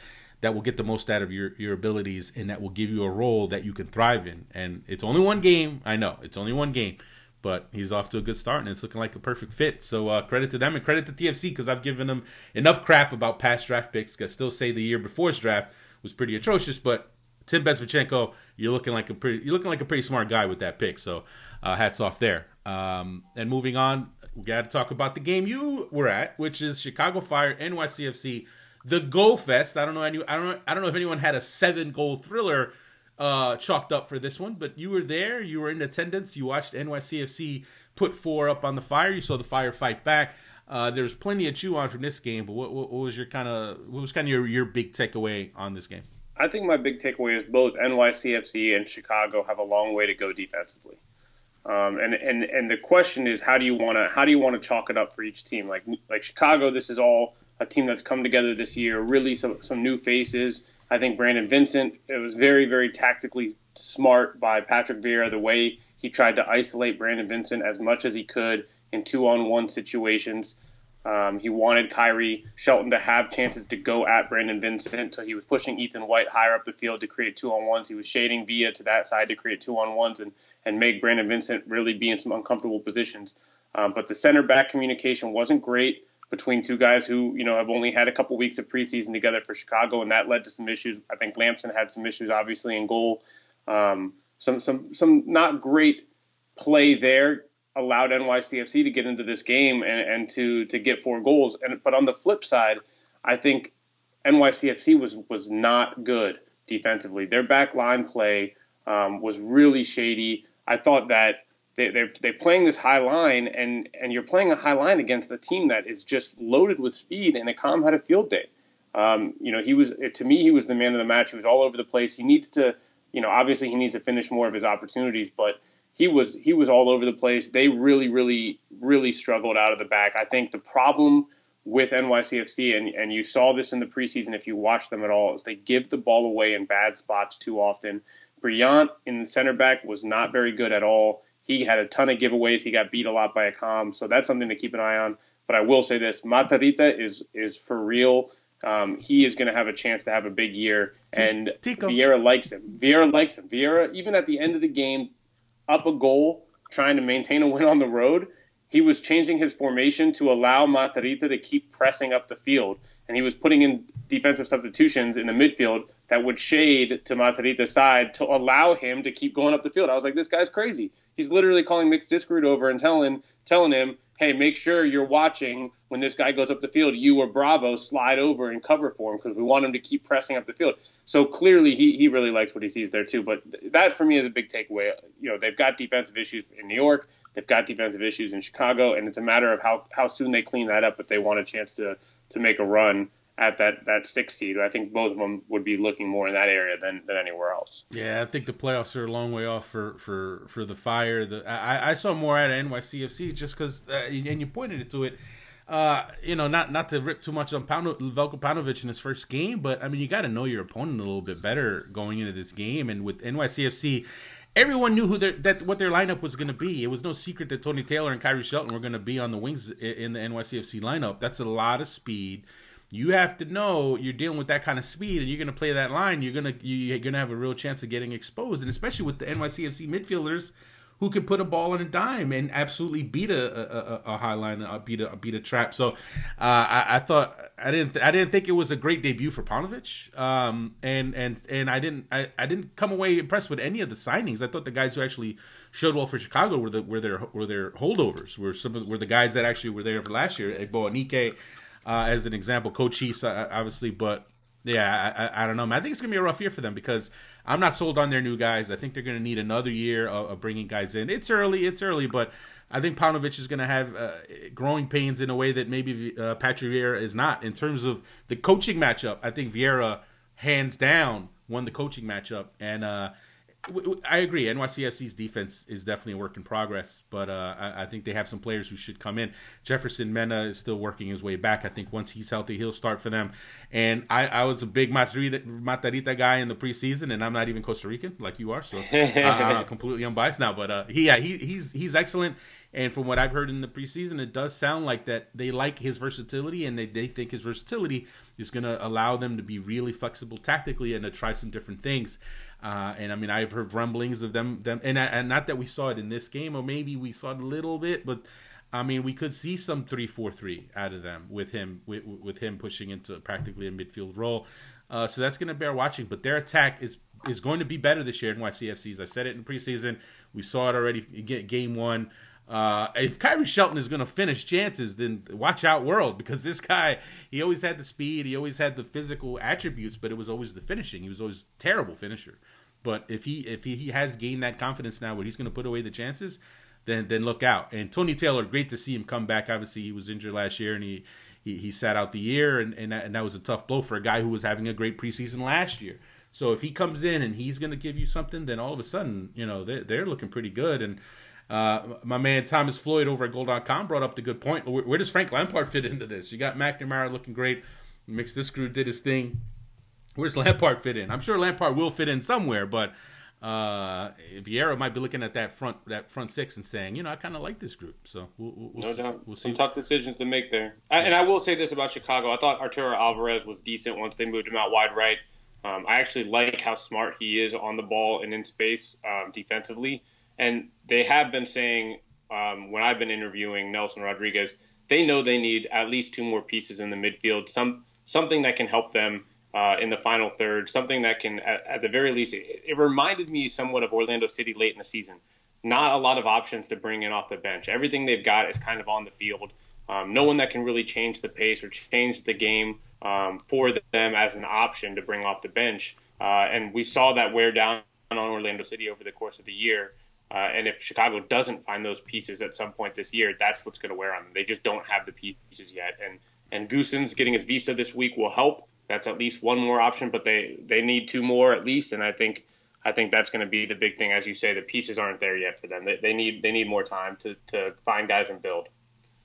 that will get the most out of your your abilities and that will give you a role that you can thrive in. And it's only one game. I know it's only one game, but he's off to a good start and it's looking like a perfect fit. So uh, credit to them and credit to TFC because I've given them enough crap about past draft picks. I still say the year before's draft was pretty atrocious, but Tim Bezbatchenko, you're looking like a pretty you're looking like a pretty smart guy with that pick. So uh, hats off there. Um, and moving on, we got to talk about the game you were at, which is Chicago Fire NYCFC the Go Fest. I don't know any. I don't. I don't know if anyone had a seven goal thriller uh, chalked up for this one, but you were there. You were in attendance. You watched NYCFC put four up on the fire. You saw the fire fight back. Uh, was plenty of chew on from this game, but what, what, what was your kind of what was kind of your, your big takeaway on this game? I think my big takeaway is both NYCFC and Chicago have a long way to go defensively. Um, and, and and the question is how do you want to how do you want to chalk it up for each team? Like like Chicago, this is all a team that's come together this year. Really, some some new faces. I think Brandon Vincent. It was very very tactically smart by Patrick Vieira the way he tried to isolate Brandon Vincent as much as he could in two on one situations. Um, he wanted Khiry Shelton to have chances to go at Brandon Vincent, so he was pushing Ethan White higher up the field to create two on ones. He was shading Villa to that side to create two on ones and, and make Brandon Vincent really be in some uncomfortable positions. Um, but the center back communication wasn't great between two guys who you know have only had a couple weeks of preseason together for Chicago, and that led to some issues. I think Lampson had some issues, obviously, in goal. Um, some some some not great play there allowed NYCFC to get into this game and, and to to get four goals. And but on the flip side, I think NYCFC was was not good defensively. Their back line play um, was really shady. I thought that they, they're they're playing this high line, and and you're playing a high line against a team that is just loaded with speed. And Accam had a field day. Um, you know, he was to me he was the man of the match. He was all over the place. He needs to, you know, obviously he needs to finish more of his opportunities, but he was he was all over the place. They really, really, really struggled out of the back. I think the problem with NYCFC, and, and you saw this in the preseason if you watch them at all, is they give the ball away in bad spots too often. Brillant in the center back was not very good at all. He had a ton of giveaways. He got beat a lot by Accam, so that's something to keep an eye on. But I will say this: Matarrita is is for real. Um, he is going to have a chance to have a big year, and Tico. Vieira likes him. Vieira likes him. Vieira, even at the end of the game, up a goal, trying to maintain a win on the road, he was changing his formation to allow Matarrita to keep pressing up the field, and he was putting in defensive substitutions in the midfield that would shade to Matarrita's side to allow him to keep going up the field. I was like, this guy's crazy. He's literally calling Mix Diskerud over and telling telling him, hey, make sure you're watching when this guy goes up the field. You or Bravo slide over and cover for him because we want him to keep pressing up the field. So clearly, he, he really likes what he sees there too. But that for me is a big takeaway. You know, they've got defensive issues in New York. They've got defensive issues in Chicago, and it's a matter of how, how soon they clean that up if they want a chance to to make a run at that that six seed. I think both of them would be looking more in that area than, than anywhere else. Yeah, I think the playoffs are a long way off for for, for the Fire. The I, I saw more out of NYCFC just because, uh, and you pointed it to it. Uh, you know, not not to rip too much on Pano, Veljko Paunovic in his first game, but I mean, you got to know your opponent a little bit better going into this game. And with NYCFC, everyone knew who their that what their lineup was going to be. It was no secret that Tony Taylor and Khiry Shelton were going to be on the wings in the NYCFC lineup. That's a lot of speed you have to know you're dealing with that kind of speed and you're going to play that line. You're going to you're going to have a real chance of getting exposed, and especially with the NYCFC midfielders who can put a ball on a dime and absolutely beat a, a, a high line, uh, beat a beat a trap. So uh, I, I, thought I didn't th- I didn't think it was a great debut for Paunovic um, and and and I didn't I, I didn't come away impressed with any of the signings. I thought the guys who actually showed well for Chicago were the were their were their holdovers were some of were the guys that actually were there for last year. Igboananike, uh, as an example, Cocis uh, obviously, but yeah, I, I, don't know. Man. I think it's gonna be a rough year for them because I'm not sold on their new guys. I think they're gonna need another year of, of bringing guys in. It's early, it's early, but I think Paunovic is gonna have uh, growing pains in a way that maybe uh, Patrick Vieira is not in terms of the coaching matchup. I think Vieira hands down won the coaching matchup, and uh, I agree. NYCFC's defense is definitely a work in progress, but uh, I, I, think they have some players who should come in. Jefferson Mena is still working his way back. I think once he's healthy, he'll start for them. And I, I was a big Matarrita, Matarrita, guy in the preseason, and I'm not even Costa Rican like you are, so I'm completely unbiased now. But uh, he, yeah, he, he's he's excellent. And from what I've heard in the preseason, it does sound like that they like his versatility and they, they think his versatility is going to allow them to be really flexible tactically and to try some different things. Uh, and I mean, I've heard rumblings of them, them, and, and not that we saw it in this game, or maybe we saw it a little bit, but I mean, we could see some three-four-three out of them with him, with, with him pushing into practically a midfield role. Uh, so that's going to bear watching. But their attack is is going to be better this year NYCFC's. I said it in preseason. We saw it already. Game one. Uh, if Khiry Shelton is going to finish chances, then watch out, world, because this guy he always had the speed, he always had the physical attributes, but it was always the finishing. He was always terrible finisher. But if he if he, he has gained that confidence now, where he's going to put away the chances, then then look out. And Tony Taylor, great to see him come back. Obviously, he was injured last year, and he he, he sat out the year, and and that, and that was a tough blow for a guy who was having a great preseason last year. So if he comes in and he's going to give you something, then all of a sudden, you know, they're, they're looking pretty good. And uh, my man Thomas Floyd over at Goal.com brought up the good point. Where, where, does Frank Lampard fit into this? You got McNamara looking great. Mix Diskerud did his thing. Where's Lampard fit in? I'm sure Lampard will fit in somewhere, but uh, Vieira might be looking at that front that front six and saying, you know, I kind of like this group. So we'll, we'll, no see, doubt, we'll see. Some tough decisions to make there. I, and I will say this about Chicago: I thought Arturo Alvarez was decent once they moved him out wide right. Um, I actually like how smart he is on the ball and in space um, defensively. And they have been saying um, when I've been interviewing Nelson Rodriguez, they know they need at least two more pieces in the midfield, some something that can help them uh, in the final third, something that can, at, at the very least, it, it, reminded me somewhat of Orlando City late in the season. Not a lot of options to bring in off the bench. Everything they've got is kind of on the field. Um, no one that can really change the pace or change the game um, for them as an option to bring off the bench. Uh, and we saw that wear down on Orlando City over the course of the year. Uh, and if Chicago doesn't find those pieces at some point this year, that's what's going to wear on them. They just don't have the pieces yet. And and Goossens getting his visa this week will help. That's at least one more option, but they they need two more at least. And I think I think that's going to be the big thing, as you say. The pieces aren't there yet for them. They, they need they need more time to to find guys and build.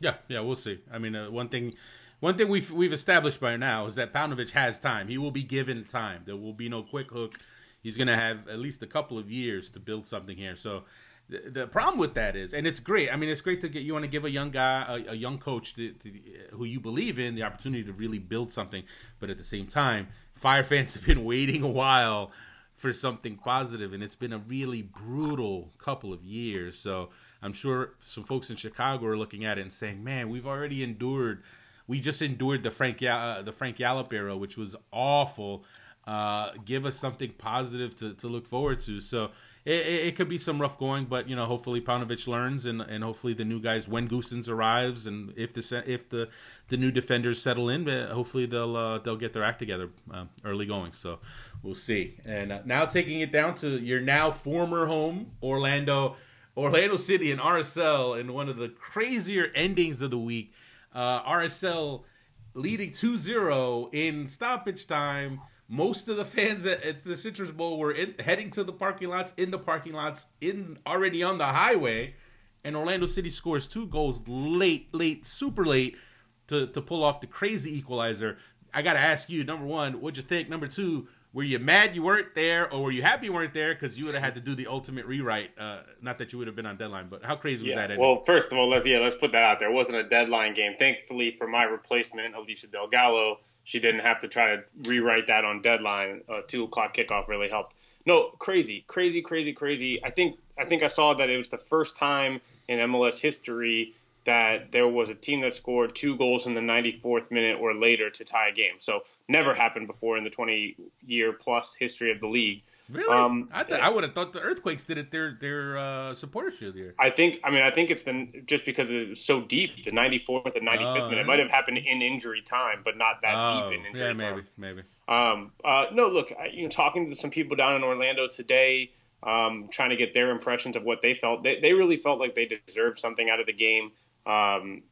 Yeah, yeah, we'll see. I mean, uh, one thing. One thing we've we've established by now is that Paunovic has time. He will be given time. There will be no quick hook he's going to have at least a couple of years to build something here. So the, the, problem with that is, and it's great. I mean, it's great to get you want to give a young guy, a, a young coach to, to, who you believe in, the opportunity to really build something. But at the same time, Fire fans have been waiting a while for something positive, and it's been a really brutal couple of years. So I'm sure some folks in Chicago are looking at it and saying, "Man, we've already endured." We just endured the Frank uh, the Frank Yallop era, which was awful uh, give us something positive to, to look forward to. So it, it, it, could be some rough going, but you know, hopefully Paunovic learns, and, and hopefully the new guys when Goossens arrives, and if the if the the new defenders settle in, hopefully they'll uh, they'll get their act together uh, early going. So we'll see. And uh, now taking it down to your now former home, Orlando. Orlando City and RSL in one of the crazier endings of the week. Uh, RSL leading 2-0 in stoppage time most of the fans at, the Citrus Bowl were in, heading to the parking lots, in the parking lots, in already on the highway, and Orlando City scores two goals late, late, super late to, to pull off the crazy equalizer. I got to ask you, number one, what'd you think? Number two, were you mad you weren't there, or were you happy you weren't there because you would have had to do the ultimate rewrite? Uh, not that you would have been on deadline, but how crazy was yeah, that? Well, first of all, let's yeah, let's put that out there. It wasn't a deadline game. Thankfully for my replacement, Alicia Delgado, she didn't have to try to rewrite that on deadline. A two o'clock kickoff really helped. No, crazy, crazy, crazy, crazy. I think I think I saw that it was the first time in MLS history that there was a team that scored two goals in the 94th minute or later to tie a game. So never happened before in the 20 year plus history of the league. Really? Um, I, th- I would have thought the Earthquakes did it their their uh, supporter shield year. I think. I mean, I think it's the just because it was so deep. The 94th and 95th minute it might have happened in injury time, but not that oh, deep in injury yeah, maybe, time. maybe. Um, uh, no, look, I, you know, talking to some people down in Orlando today, um, trying to get their impressions of what they felt. They, they really felt like they deserved something out of the game. Um,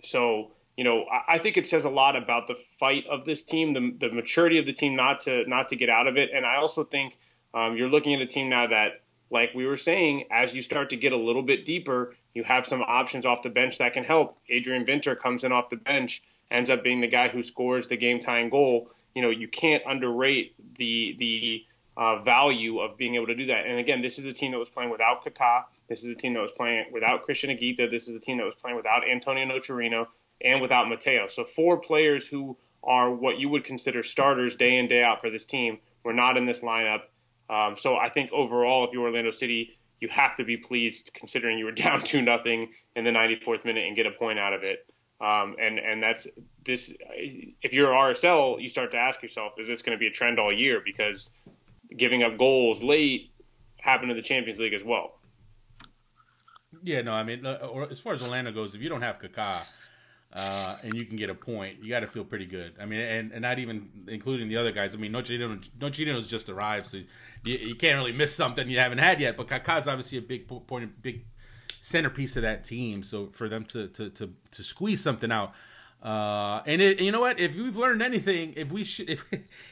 so you know, I, I, think it says a lot about the fight of this team, the, the maturity of the team not to not to get out of it, and I also think um, you're looking at a team now that, like we were saying, as you start to get a little bit deeper, you have some options off the bench that can help. Adrian Winter comes in off the bench, ends up being the guy who scores the game tying goal. You know, you can't underrate the the uh, value of being able to do that. And again, this is a team that was playing without Kaká. This is a team that was playing without Cristian Higuita. This is a team that was playing without Antonio Nocerino and without Mateo. So four players who are what you would consider starters day in day out for this team were not in this lineup. Um, so I think overall, if you're Orlando City, you have to be pleased considering you were down two nothing in the 94th minute and get a point out of it. Um, and and that's this. If you're RSL, you start to ask yourself, is this going to be a trend all year? Because giving up goals late happened in the Champions League as well. Yeah, no, I mean, uh, as far as Orlando goes, if you don't have Kaká, uh, and you can get a point, you got to feel pretty good. I mean, and, and not even including the other guys. I mean, Nocerino's just arrived, so you, you, can't really miss something you haven't had yet. But Kaká's obviously a big point, big centerpiece of that team. So for them to to to, to squeeze something out. Uh, and it, you know what? If we've learned anything, if we should, if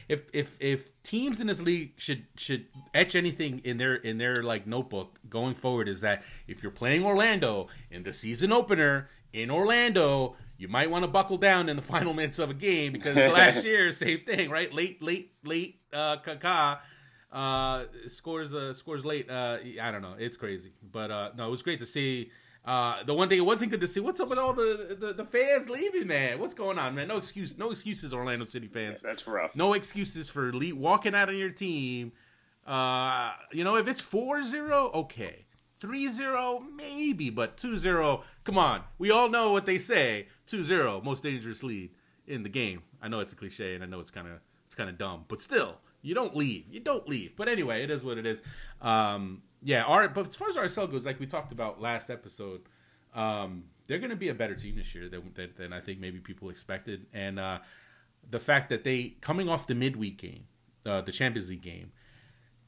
if if if teams in this league should should etch anything in their in their like notebook going forward, is that if you're playing Orlando in the season opener in Orlando, you might want to buckle down in the final minutes of a game because last year, same thing, right? Late, late, late. Uh, Kaká uh, scores uh, scores late. Uh, I don't know. It's crazy, but uh, no, it was great to see. Uh, the one thing it wasn't good to see. What's up with all the, the, the fans leaving, man? What's going on, man? No excuse, no excuses, Orlando City fans. Yeah, that's rough. No excuses for le- walking out on your team. Uh, you know, if it's 4-0, okay. 3-0 maybe but 2-0 come on we all know what they say 2-0 most dangerous lead in the game. I know it's a cliche and i know it's kind of it's kind of dumb but still you don't leave. You don't leave. But anyway it is what it is. Um, yeah all right but as far as RSL goes like we talked about last episode um, they're going to be a better team this year than, than, than i think maybe people expected. And uh, the fact that they coming off the midweek game uh, the champions league game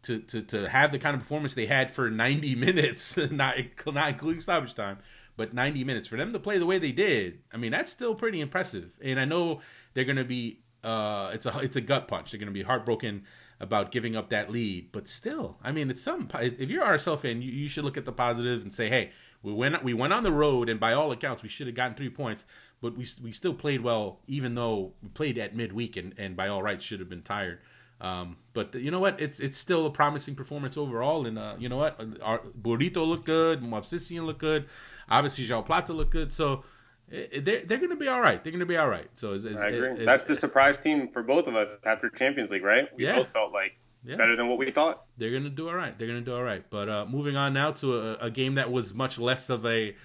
to, to, to have the kind of performance they had for 90 minutes, not, not including stoppage time, but 90 minutes for them to play the way they did. I mean, that's still pretty impressive. And I know they're going to be uh, it's a it's a gut punch. They're going to be heartbroken about giving up that lead, but still, I mean, it's some. If you're RSL fan, you, you should look at the and say, hey, we went we went on the road, and by all accounts, we should have gotten three points, but we we still played well, even though we played at midweek and and by all rights should have been tired. Um, but you know what? It's it's still a promising performance overall. And uh, you know what? Our Burrito looked good. Movsisyan looked good. Obviously, João Plata looked good. So they're they're going to be all right. They're going to be all right. So it's, it's, I agree. That's the surprise team for both of us after Champions League, right? We yeah. both felt like yeah. better than what we thought. They're going to do all right. They're going to do all right. But uh, moving on now to a, a game that was much less of a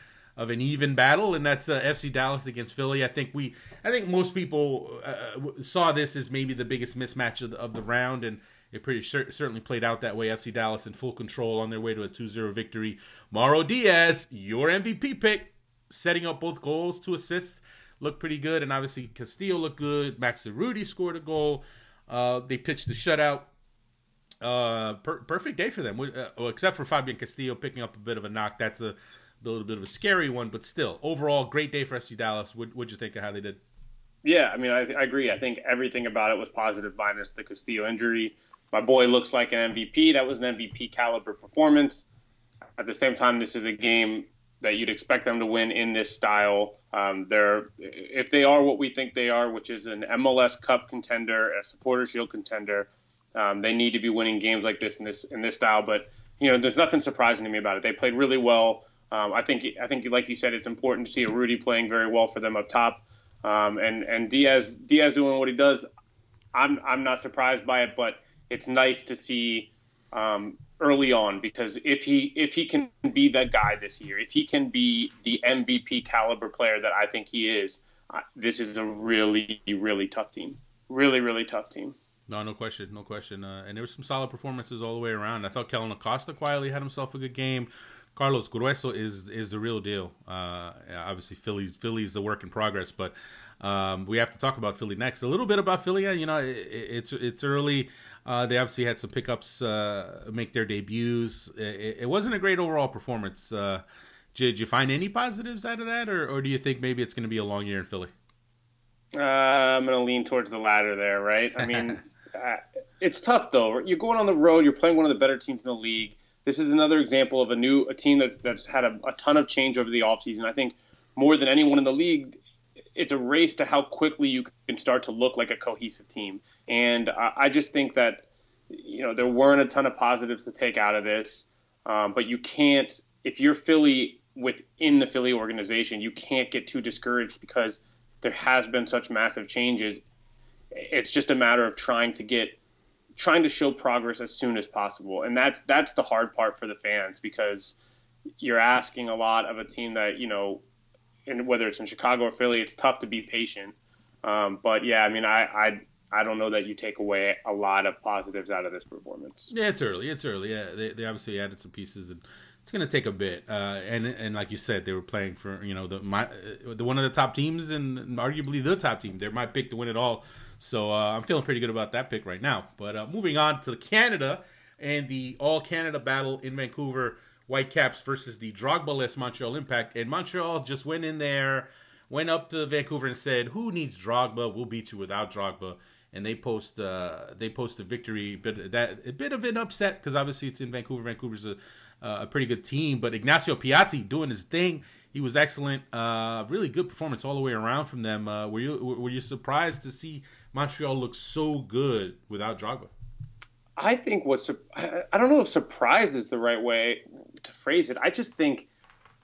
of an even battle, and that's uh, FC Dallas against Philly. I think we, I think most people uh, saw this as maybe the biggest mismatch of the, of the round, and it pretty cer- certainly played out that way. FC Dallas in full control on their way to a 2-0 victory. Mauro Diaz, your MVP pick, setting up both goals, two assists, looked pretty good, and obviously Castillo looked good. Maxi Urruti scored a goal. Uh, they pitched the shutout. Uh, per- perfect day for them, uh, well, except for Fabian Castillo picking up a bit of a knock. That's a a little bit of a scary one, but still, overall, great day for FC Dallas. What would you think of how they did? Yeah, I mean, I, I, agree. I think everything about it was positive, minus the Castillo injury. My boy looks like an MVP. That was an MVP caliber performance. At the same time, this is a game that you'd expect them to win in this style. Um, they're if they are what we think they are, which is an MLS Cup contender, a Supporter Shield contender. Um, they need to be winning games like this in this in this style. But you know, there's nothing surprising to me about it. They played really well. Um, I think I think like you said, it's important to see Urruti playing very well for them up top. Um, and and Diaz Diaz doing what he does, I'm I'm not surprised by it, but it's nice to see um, early on because if he if he can be that guy this year, if he can be the MVP caliber player that I think he is, uh, this is a really really tough team. Really really tough team. No, no question, no question. Uh, and there were some solid performances all the way around. I thought Kellyn Acosta quietly had himself a good game. Carlos Gruezo is is the real deal. Uh, obviously, Philly's Philly's the work in progress, but um, we have to talk about Philly next. A little bit about Philly. You know, it, it's it's early. Uh, they obviously had some pickups uh, make their debuts. It, it, wasn't a great overall performance. Uh, did you find any positives out of that, or, or do you think maybe it's going to be a long year in Philly? Uh, I'm going to lean towards the latter there, right? I mean, uh, it's tough though. You're going on the road. You're playing one of the better teams in the league this is another example of a new a team that's that's had a, a ton of change over the offseason. I think more than anyone in the league, it's a race to how quickly you can start to look like a cohesive team. And I, I just think that you know there weren't a ton of positives to take out of this, um, but you can't if you're Philly within the Philly organization, you can't get too discouraged because there has been such massive changes. It's just a matter of trying to get trying to show progress as soon as possible, and that's that's the hard part for the fans because you're asking a lot of a team that you know, and whether it's in Chicago or Philly, it's tough to be patient. Um, but yeah, I mean, I, I I don't know that you take away a lot of positives out of this performance. Yeah, it's early. It's early. Yeah, they, they obviously added some pieces, and it's going to take a bit. Uh, and and like you said, they were playing for you know the my the one of the top teams and arguably the top team. They're my pick to win it all. So uh, I'm feeling pretty good about that pick right now. But uh, moving on to Canada and the All Canada battle in Vancouver, Whitecaps versus the Drogba-less Montreal Impact. And Montreal just went in there, went up to Vancouver and said, "Who needs Drogba? We'll beat you without Drogba." And they post uh, they post a victory, but that a bit of an upset because obviously it's in Vancouver. Vancouver's a, a pretty good team, but Ignacio Piatti doing his thing he was excellent. Uh, really good performance all the way around from them. Uh, were you were you surprised to see Montreal look so good without Drogba? I think what's I don't know if surprise is the right way to phrase it. I just think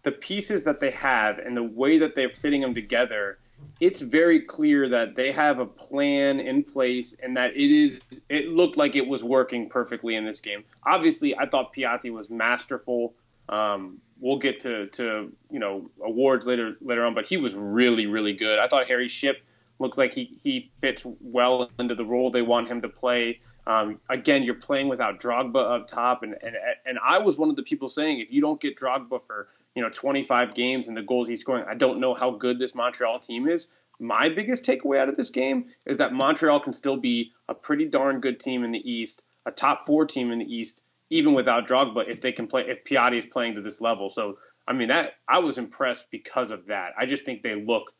the pieces that they have and the way that they're fitting them together, it's very clear that they have a plan in place and that it is it looked like it was working perfectly in this game. Obviously, I thought Piatti was masterful. Um, we'll get to, to you know awards later later on, but he was really really good. I thought Harry Shipp looks like he, he fits well into the role they want him to play. Um, again, you're playing without Drogba up top, and, and and I was one of the people saying if you don't get Drogba for you know 25 games and the goals he's scoring, I don't know how good this Montreal team is. My biggest takeaway out of this game is that Montreal can still be a pretty darn good team in the East, a top four team in the East, even without Drogba, if they can play, if Piatti is playing to this level. So, I mean, that I was impressed because of that. I just think they look,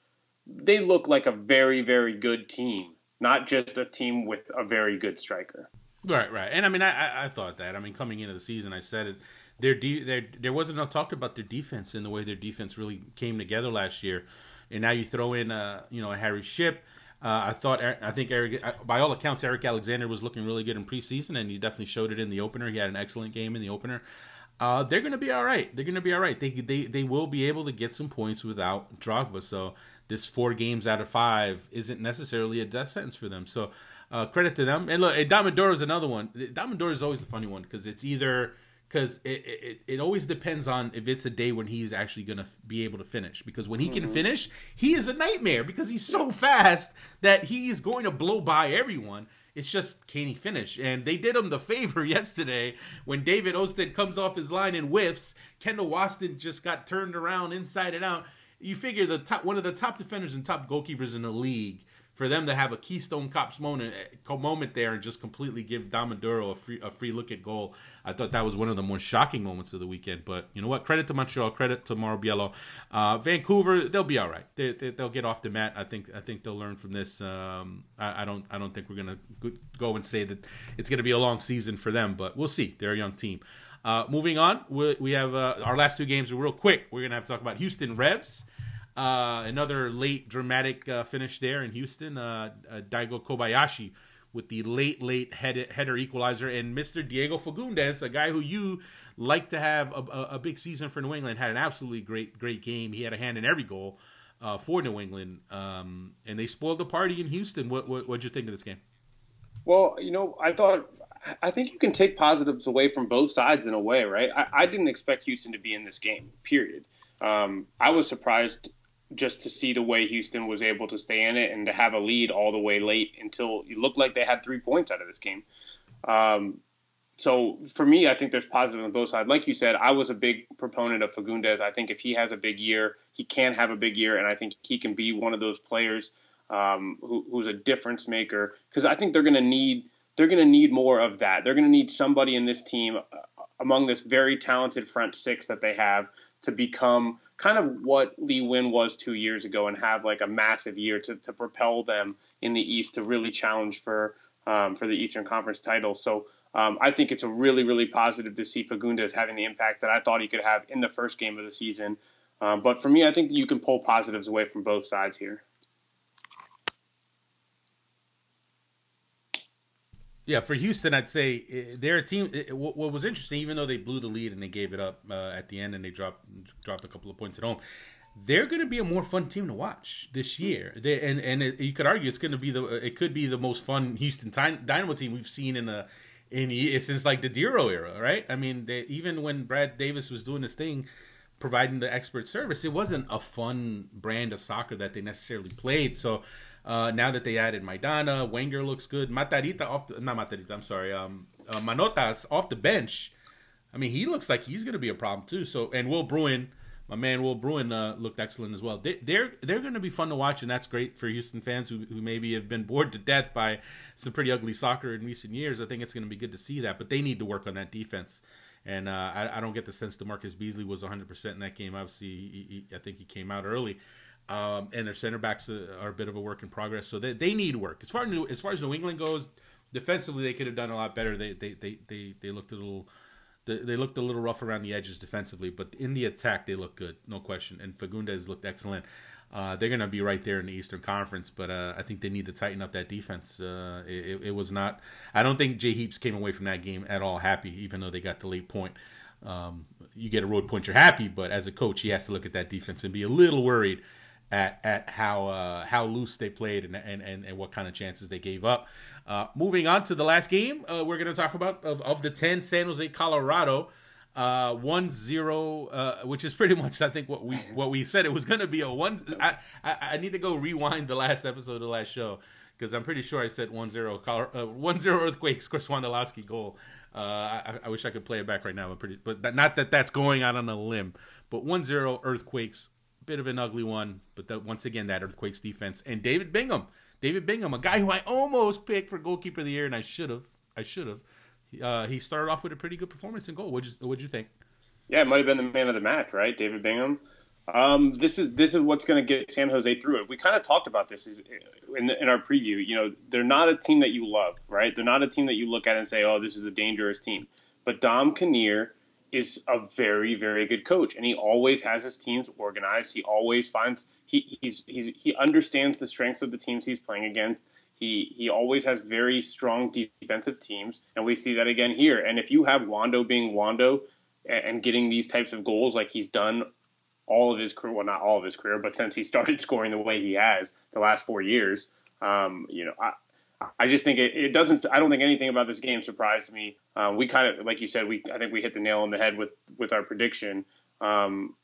they look like a very, very good team, not just a team with a very good striker. Right, right. And I mean, I, I thought that. I mean, coming into the season, I said it. Their de- their, there wasn't enough talked about their defense and the way their defense really came together last year. And now you throw in, uh, you know, a Harry Shipp. uh, I thought, I think Eric, uh, by all accounts, Eric Alexander was looking really good in preseason, and he definitely showed it in the opener. He had an excellent game in the opener. Uh, they're going to be all right. They're going to be all right. They, they they will be able to get some points without Drogba. So this four games out of five isn't necessarily a death sentence for them. So uh, credit to them. And look, Dom Oduro is another one. Dom Oduro is always a funny one because it's either because it, it, it always depends on if it's a day when he's actually going to f- be able to finish. Because when he mm-hmm. can finish, he is a nightmare because he's so fast that he is going to blow by everyone. It's just can he finish? And they did him the favor yesterday when David Ousted comes off his line and whiffs. Kendall Waston just got turned around inside and out. You figure the top one of the top defenders and top goalkeepers in the league for them to have a Keystone Cops moment, eh, moment there and just completely give Dom Oduro a free a free look at goal, I thought that was one of the more shocking moments of the weekend. But you know what? Credit to Montreal, credit to Mauro Biello. Uh, Vancouver, they'll be all right. They, they, will get off the mat. I think I think they'll learn from this. Um, I, I, don't I don't think we're gonna go and say that it's gonna be a long season for them, but we'll see. They're a young team. Uh, moving on, we, we have uh, our last two games real quick. We're gonna have to talk about Houston Revs uh, another late dramatic uh, finish there in Houston. Uh, uh, Daigo Kobayashi with the late, late head, header equalizer. And Mr. Diego Fagundez, a guy who you like to have a, a, a, big season for New England, had an absolutely great, great game. He had a hand in every goal. uh, for New England, um, and they spoiled the party in Houston. What what what'd you think of this game? Well, you know, I thought I think you can take positives away from both sides in a way, right? I, I didn't expect Houston to be in this game. Period. Um, I was surprised just to see the way Houston was able to stay in it and to have a lead all the way late until it looked like they had three points out of this game. Um, so for me, I think there's positive on both sides. Like you said, I was a big proponent of Fagundez. I think if he has a big year, he can have a big year, and I think he can be one of those players um, who, who's a difference maker. Because I think they're going to need they're going to need more of that. They're going to need somebody in this team uh, among this very talented front six that they have to become kind of what Lee Nguyen was two years ago and have like a massive year to, to propel them in the East to really challenge for um, for the Eastern Conference title. So um, I think it's a really really positive to see Fagundez having the impact that I thought he could have in the first game of the season. Um, but for me, I think you can pull positives away from both sides here. Yeah, for Houston, I'd say eh, they're a team. Eh, what was interesting, even though they blew the lead and they gave it up uh, at the end and they dropped dropped a couple of points at home, they're going to be a more fun team to watch this year. They, and and it, you could argue it's going to be the it could be the most fun Houston Dynamo team we've seen in a in since like the Dero era, right? I mean, they, even when Brad Davis was doing this thing, providing the expert service, it wasn't a fun brand of soccer that they necessarily played. So uh, now that they added Maidana, Wenger looks good. Matarrita off, the, not Matarrita. I'm sorry. Um, uh, Manotas off the bench. I mean, he looks like he's going to be a problem too. So, and Will Bruin, my man Will Bruin, uh, looked excellent as well. They, they're they're going to be fun to watch, and that's great for Houston fans who, who maybe have been bored to death by some pretty ugly soccer in recent years. I think it's going to be good to see that, but they need to work on that defense. And uh, I, I, don't get the sense that Marcus Beasley was 100% in that game. Obviously, he, he, I think he came out early. Um, and their center backs are a bit of a work in progress, so they, they need work. As far as New, as far as New England goes, defensively they could have done a lot better. They they, they, they, they looked a little they, looked a little rough around the edges defensively, but in the attack they look good, no question. And Fagundez looked excellent. Uh, they're going to be right there in the Eastern Conference, but uh, I think they need to tighten up that defense. Uh, it, it, was not. I don't think Jay Heaps came away from that game at all happy, even though they got the late point. Um, you get a road point, you're happy, but as a coach, he has to look at that defense and be a little worried at at how uh, how loose they played and, and, and, and, what kind of chances they gave up. Uh, moving on to the last game, uh, we're going to talk about of, of the ten San Jose Colorado. Uh, one zero, uh, which is pretty much I think what we what we said it was going to be a one. I, I, I need to go rewind the last episode of the last show because I'm pretty sure I said 1-0 uh, 1-0 earthquakes Chris Wondolowski goal. Uh, I, I, wish I could play it back right now, but pretty, but not that that's going out on a limb. But 1-0 earthquakes bit of an ugly one, but that, once again, that Earthquakes defense and David Bingham, David Bingham, a guy who I almost picked for goalkeeper of the year, and I should have, I should have. Uh, he started off with a pretty good performance in goal. What'd you, what'd you think? Yeah, it might have been the man of the match, right, David Bingham. Um, this is this is what's going to get San Jose through it. We kind of talked about this in, in our preview. You know, they're not a team that you love, right? They're not a team that you look at and say, "Oh, this is a dangerous team." But Dom Kinnear is a very very good coach and he always has his teams organized. He always finds he he's, he's he understands the strengths of the teams he's playing against. He he always has very strong defensive teams and we see that again here. And if you have Wondo being Wondo and getting these types of goals like he's done all of his career well not all of his career but since he started scoring the way he has the last 4 years um, you know I, I just think it, it, doesn't. I don't think anything about this game surprised me. Um, we kind of, like you said, we I think we hit the nail on the head with with our prediction. Um,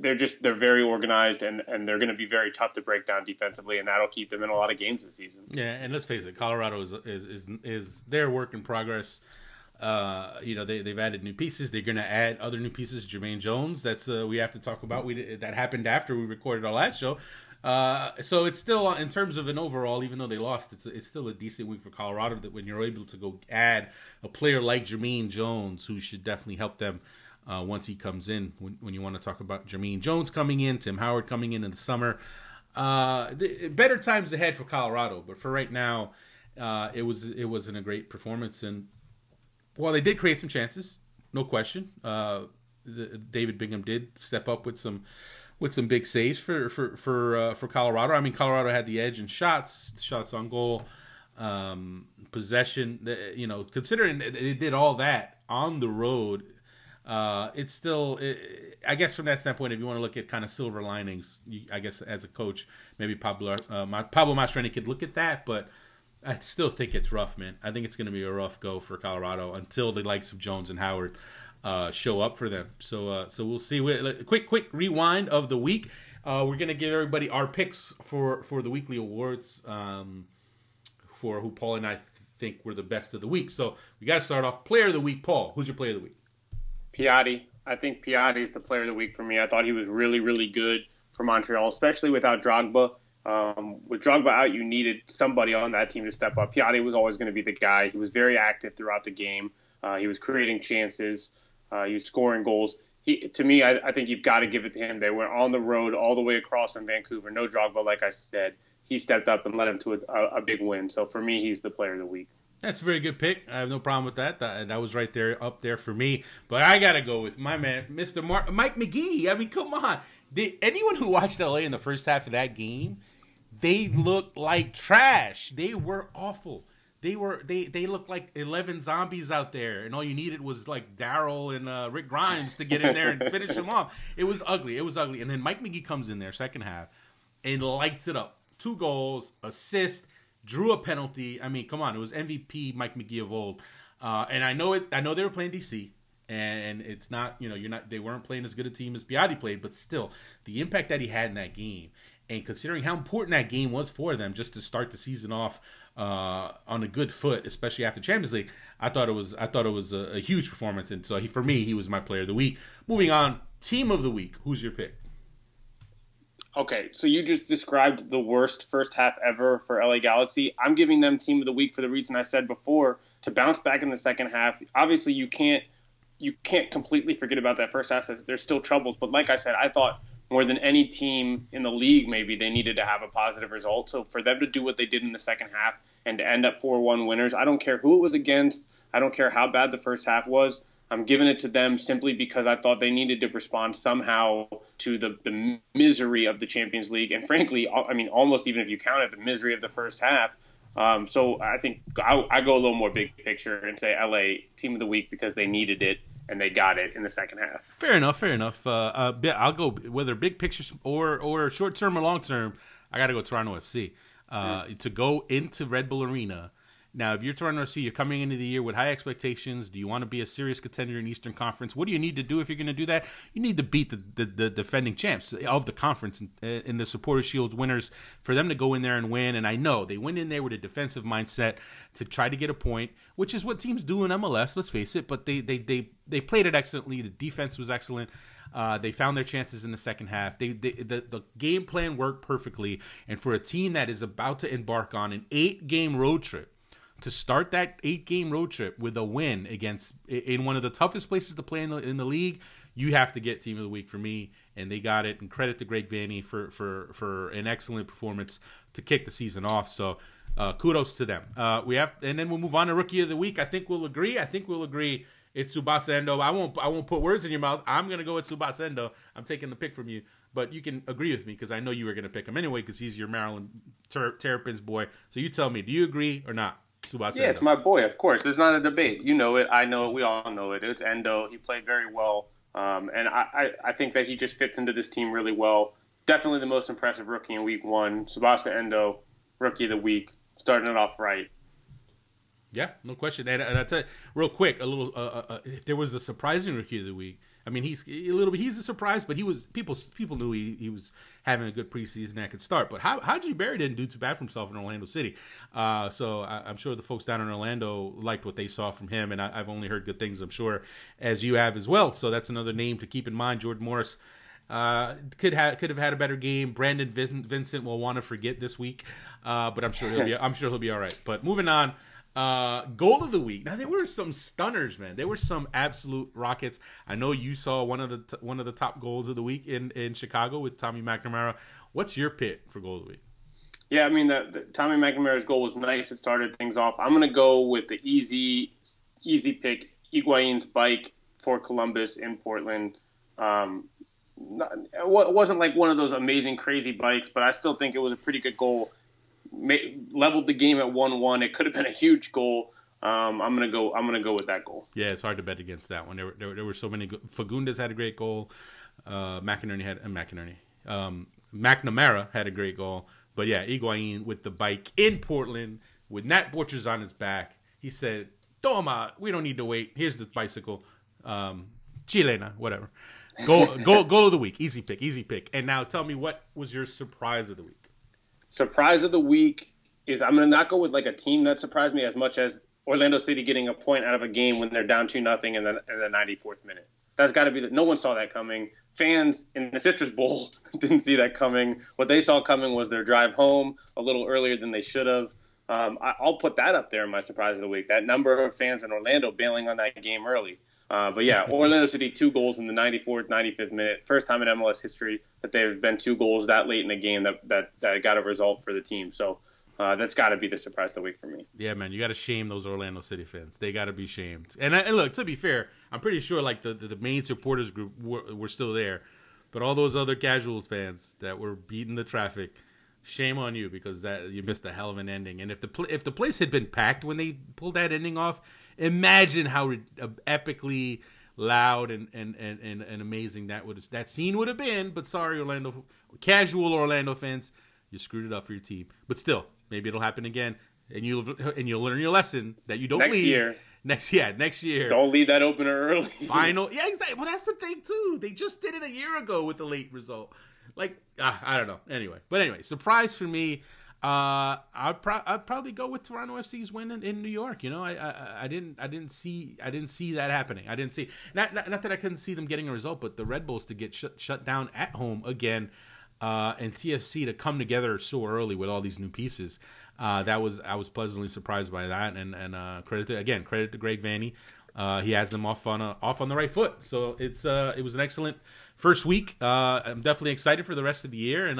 they're just they're very organized and and they're going to be very tough to break down defensively, and that'll keep them in a lot of games this season. Yeah, and let's face it, Colorado is is is, is their work in progress. Uh, you know they they've added new pieces. They're going to add other new pieces. Jermaine Jones. That's uh, we have to talk about. We that happened after we recorded our last show. Uh, so it's still in terms of an overall, even though they lost, it's it's still a decent week for Colorado. That when you're able to go add a player like Jermaine Jones, who should definitely help them uh, once he comes in. When, when you want to talk about Jermaine Jones coming in, Tim Howard coming in in the summer, uh, the, better times ahead for Colorado. But for right now, uh, it was it wasn't a great performance. And while they did create some chances, no question, uh, the, David Bingham did step up with some with some big saves for for for uh, for Colorado. I mean, Colorado had the edge in shots, shots on goal, um, possession. You know, considering they did all that on the road, uh, it's still, it, I guess, from that standpoint, if you want to look at kind of silver linings, I guess as a coach, maybe Pablo uh, Pablo Mastroeni could look at that, but I still think it's rough, man. I think it's going to be a rough go for Colorado until the likes of Jones and Howard uh, show up for them. So, uh, so we'll see. We, quick, quick rewind of the week. Uh, we're to give everybody our picks for for the weekly awards um, for who Paul and I think were the best of the week. So we got to start off player of the week. Paul, who's your player of the week? Piatti. I think Piatti is the player of the week for me. I thought he was really, really good for Montreal, especially without Drogba. Um, with Drogba out, you needed somebody on that team to step up. Piatti was always going to be the guy. He was very active throughout the game. Uh, he was creating chances. Uh, he was scoring goals. He, to me, I, I think you've got to give it to him. They went on the road all the way across in Vancouver. No Drogba, like I said. He stepped up and led him to a, a, big win. So for me, he's the player of the week. That's a very good pick. I have no problem with that. That, that was right there, up there for me. But I got to go with my man, Mr. Mark, Mike Magee. I mean, come on. Did anyone who watched LA in the first half of that game, they looked like trash. They were awful. They were they they looked like eleven zombies out there, and all you needed was like Daryl and uh, Rick Grimes to get in there and finish them off. It was ugly. It was ugly. And then Mike Magee comes in there second half and lights it up. Two goals, assist drew a penalty. I mean, come on, it was MVP Mike Magee of old. Uh, and I know it. I know they were playing DC, and it's not. You know, you're not. They weren't playing as good a team as Piatti played, but still, the impact that he had in that game, and considering how important that game was for them, just to start the season off uh, on a good foot, especially after Champions League, I thought it was. I thought it was a, a huge performance, and so he, for me, he was my player of the week. Moving on, team of the week. Who's your pick? Okay, so you just described the worst first half ever for LA Galaxy. I'm giving them team of the week for the reason I said before to bounce back in the second half. Obviously, you can't you can't completely forget about that first half. There's still troubles, but like I said, I thought more than any team in the league, maybe they needed to have a positive result. So for them to do what they did in the second half and to end up 4-1 winners, I don't care who it was against. I don't care how bad the first half was. I'm giving it to them simply because I thought they needed to respond somehow to the, the misery of the Champions League. And frankly, I mean, almost even if you counted the misery of the first half. Um, so I think I, I go a little more big picture and say LA team of the week because they needed it and they got it in the second half. Fair enough. Fair enough. Uh, uh, I'll go whether big picture or or short term or long term. I got to go Toronto FC uh, mm-hmm. to go into Red Bull Arena now, if you're Toronto FC, you're coming into the year with high expectations. Do you want to be a serious contender in Eastern Conference? What do you need to do if you're going to do that? You need to beat the, the, the defending champs of the conference and, and the Supporter Shield winners for them to go in there and win. And I know they went in there with a defensive mindset to try to get a point, which is what teams do in MLS. Let's face it. But they they they they played it excellently. The defense was excellent. Uh, they found their chances in the second half. They, they the, the game plan worked perfectly. And for a team that is about to embark on an eight game road trip to start that eight game road trip with a win against in one of the toughest places to play in the, in the league, you have to get team of the week for me, and they got it. And credit to Greg Vanney for for for an excellent performance to kick the season off. So uh, kudos to them. Uh, we have, and then we'll move on to rookie of the week. I think we'll agree. I think we'll agree. It's Tsubasa Endo. I won't. I won't put words in your mouth. I'm gonna go with Tsubasa Endo. I'm taking the pick from you, but you can agree with me because I know you were gonna pick him anyway because he's your Maryland Ter- Terrapins boy. So you tell me, do you agree or not? Yeah, it's my boy. Of course, it's not a debate. You know it. I know it. We all know it. It's Endo. He played very well, um, and I, I, I, think that he just fits into this team really well. Definitely the most impressive rookie in Week One. Tsubasa Endo, rookie of the week, starting it off right. Yeah, no question. And, and I tell you, real quick, a little. Uh, uh, uh if there was a surprising rookie of the week, I mean, he's a little bit. He's a surprise, but he was people. People knew he, he was having a good preseason that could start. But how Hadji Barry didn't do too bad for himself in Orlando City. Uh, so I, am sure the folks down in Orlando liked what they saw from him, and I, have only heard good things. I'm sure as you have as well. So that's another name to keep in mind. Jordan Morris. Uh, could have could have had a better game. Brandon Vincent will want to forget this week, uh, but I'm sure he'll be I'm sure he'll be all right. But moving on, uh, goal of the week. Now there were some stunners, man. There were some absolute rockets. I know you saw one of the t- one of the top goals of the week in in Chicago with Tommy McNamara. What's your pick for goal of the week? Yeah, I mean the, the Tommy McNamara's goal was nice. It started things off. I'm to go with the easy easy pick. Higuain's bike for Columbus in Portland. Um, not, it wasn't like one of those amazing crazy bikes, but I still think it was a pretty good goal leveled the game at one-one. It could have been a huge goal. Um, I'm gonna go. I'm gonna go with that goal. Yeah, it's hard to bet against that one. There were there, there were so many. Go- Fagundez had a great goal. Uh, McInerney had uh, McInerney. Um, McNamara had a great goal. But yeah, Higuain with the bike in Portland with Nat Borchers on his back. He said, "Toma, we don't need to wait. Here's the bicycle, um, Chilena, whatever. Goal, goal, goal of the week. Easy pick, easy pick. And now tell me, what was your surprise of the week? Surprise of the week is I'm gonna not go with like a team that surprised me as much as Orlando City getting a point out of a game when they're down two nothing in the in the 94th minute. That's got to be that. No one saw that coming. Fans in the Citrus Bowl didn't see that coming. What they saw coming was their drive home a little earlier than they should have. Um, I, will put that up there in my surprise of the week. That number of fans in Orlando bailing on that game early. Uh, but yeah, Orlando City two goals in the 94th, 95th minute. First time in MLS history that there have been two goals that late in the game that that, that got a result for the team. So uh, that's got to be the surprise of the week for me. Yeah, man, you got to shame those Orlando City fans. They got to be shamed. And, and, look, to be fair, I'm pretty sure like the, the, the main supporters group were, were, still there, but all those other casuals fans that were beating the traffic, shame on you because that you missed a hell of an ending. And if the if the place had been packed when they pulled that ending off, imagine how uh, epically loud and, and, and, and, and amazing that would that scene would have been. But sorry, Orlando, casual Orlando fans, you screwed it up for your team. But still, maybe it'll happen again, and you'll and you'll learn your lesson that you don't leave. next leave year. Next yeah, next year. Don't leave that opener early. Final, yeah, exactly. Well, that's the thing too. They just did it a year ago with the late result. Like uh, I don't know. Anyway, but anyway, surprise for me. Uh, I'd, pro- I'd probably go with Toronto FC's win in, in New York. You know, I, I, I didn't I didn't see I didn't see that happening. I didn't see not, not, not that I couldn't see them getting a result, but the Red Bulls to get shut shut down at home again uh, and TFC to come together so early with all these new pieces. Uh, that was I was pleasantly surprised by that, and and uh, credit to, again credit to Greg Vanney. Uh, he has them off on a, off on the right foot, so it's uh, it was an excellent first week. Uh, I'm definitely excited for the rest of the year, and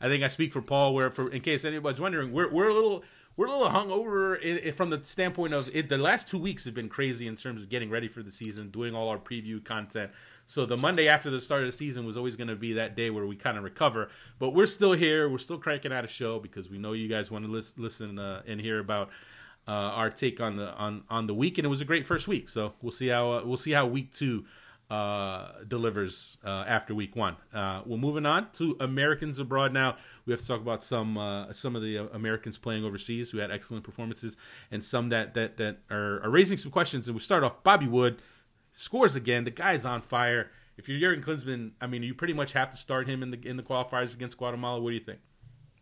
I think I speak for Paul. Where for in case anybody's wondering, we're we're a little we're a little hungover from the standpoint of it. The last two weeks have been crazy in terms of getting ready for the season, doing all our preview content. So the Monday after the start of the season was always going to be that day where we kind of recover. But we're still here. We're still cranking out a show because we know you guys want to listen, listen uh, and hear about uh, our take on the on on the week. And it was a great first week. So we'll see how uh, we'll see how week two uh, delivers uh, after week one. Uh, we're moving on to Americans abroad now. We have to talk about some uh, some of the uh, Americans playing overseas who had excellent performances, and some that that that are, are, raising some questions. And we start off. Bobby Wood scores again. The guy's on fire. If you're Jurgen Klinsmann, I mean, you pretty much have to start him in the in the qualifiers against Guatemala. What do you think?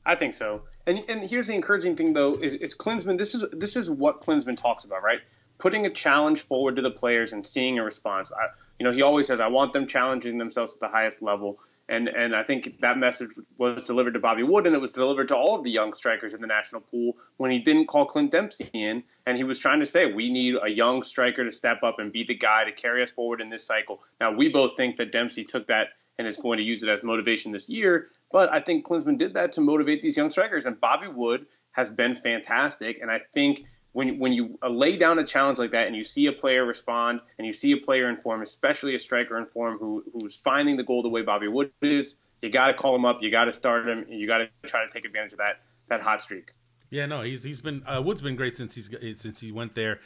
I think so. And and here's the encouraging thing though is, is Klinsmann. This is this is what Klinsmann talks about, right? Putting a challenge forward to the players and seeing a response. I, you know, he always says, I want them challenging themselves at the highest level. And and I think that message was delivered to Bobby Wood, and it was delivered to all of the young strikers in the national pool when he didn't call Clint Dempsey in, and he was trying to say we need a young striker to step up and be the guy to carry us forward in this cycle. Now we both think that Dempsey took that and is going to use it as motivation this year, but I think Klinsmann did that to motivate these young strikers, and Bobby Wood has been fantastic, and I think when when you uh, lay down a challenge like that and you see a player respond and you see a player in form, especially a striker in form who who's finding the goal the way Bobby Wood is, you got to call him up, you got to start him, you got to try to take advantage of that that hot streak. Yeah, no, he's he's been uh, Wood's been great since he's since he went there.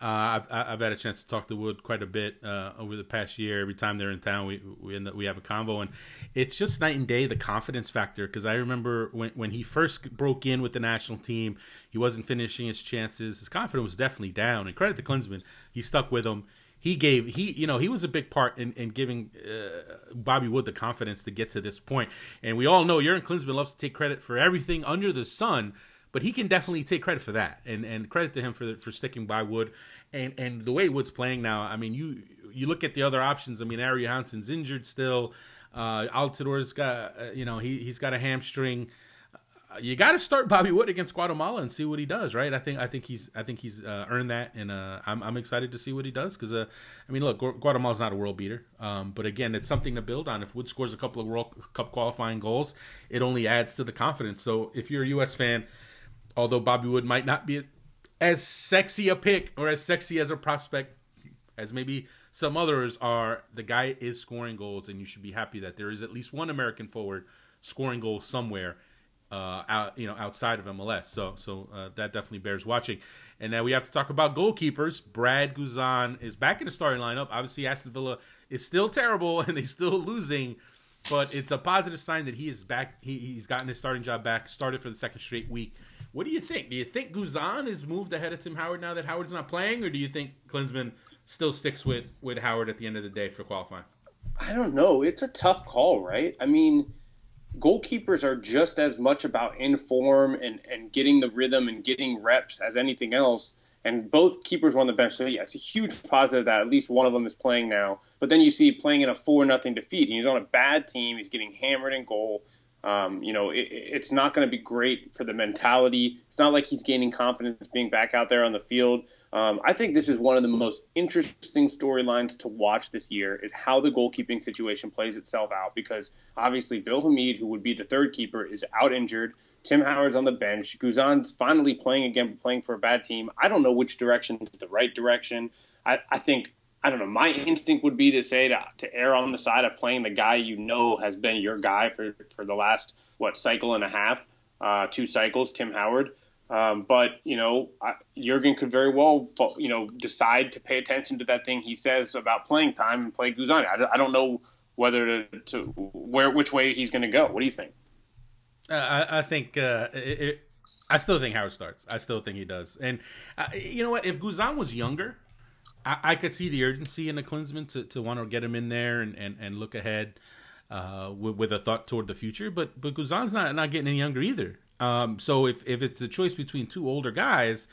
Uh, I've I've had a chance to talk to Wood quite a bit uh, over the past year. Every time they're in town, we we end up, we have a convo, and it's just night and day the confidence factor. Because I remember when when he first broke in with the national team, he wasn't finishing his chances. His confidence was definitely down. And credit to Klinsmann, he stuck with him. He gave he you know he was a big part in, in giving uh, Bobby Wood the confidence to get to this point. And we all know Jurgen Klinsmann loves to take credit for everything under the sun but he can definitely take credit for that, and and credit to him for for sticking by Wood, and and the way Wood's playing now. I mean, you you look at the other options. I mean, Aron Johannsson's injured still. Uh, Altidore's got uh, you know he he's got a hamstring. Uh, you got to start Bobby Wood against Guatemala and see what he does, right? I think I think he's I think he's uh, earned that, and uh, I'm I'm excited to see what he does because uh, I mean, look, Guatemala's not a world beater, um, but again, it's something to build on. If Wood scores a couple of World Cup qualifying goals, it only adds to the confidence. So if you're a U.S. fan although Bobby Wood might not be as sexy a pick or as sexy as a prospect as maybe some others are, the guy is scoring goals, and you should be happy that there is at least one American forward scoring goals somewhere uh, out, you know, outside of MLS. So, so uh, that definitely bears watching. And now we have to talk about goalkeepers. Brad Guzan is back in the starting lineup. Obviously, Aston Villa is still terrible and they're still losing, but it's a positive sign that he is back. He, he's gotten his starting job back. Started for the second straight week. What do you think? Do you think Guzan is moved ahead of Tim Howard now that Howard's not playing, or do you think Klinsmann still sticks with with Howard at the end of the day for qualifying? I don't know. It's a tough call, right? I mean goalkeepers are just as much about inform and, and getting the rhythm and getting reps as anything else. And both keepers were on the bench. So, yeah, it's a huge positive that at least one of them is playing now. But then you see playing in a 4 nothing defeat. And he's on a bad team. He's getting hammered in goal. Um, you know, it, it's not going to be great for the mentality. It's not like he's gaining confidence being back out there on the field. Um, I think this is one of the most interesting storylines to watch this year is how the goalkeeping situation plays itself out because obviously Bill Hamid, who would be the third keeper, is out injured. Tim Howard's on the bench. Guzan's finally playing again, playing for a bad team. I don't know which direction is the right direction. I, I think I don't know. My instinct would be to say to, to err on the side of playing the guy you know has been your guy for, for the last, what, cycle and a half, uh, two cycles, Tim Howard. Um, but, you know, I, Jurgen could very well, you know, decide to pay attention to that thing he says about playing time and play Guzan. I, I don't know whether to, to, where, which way he's going to go. What do you think? Uh, I, I, think uh, it, it, I still think Howard starts. I still think he does. And uh, you know what? If Guzan was younger, I, I, could see the urgency in the Klinsmann to, to want to get him in there and, and, and look ahead uh, with, with, a thought toward the future. But but Guzan's not not getting any younger either. Um, so if, if it's a choice between two older guys,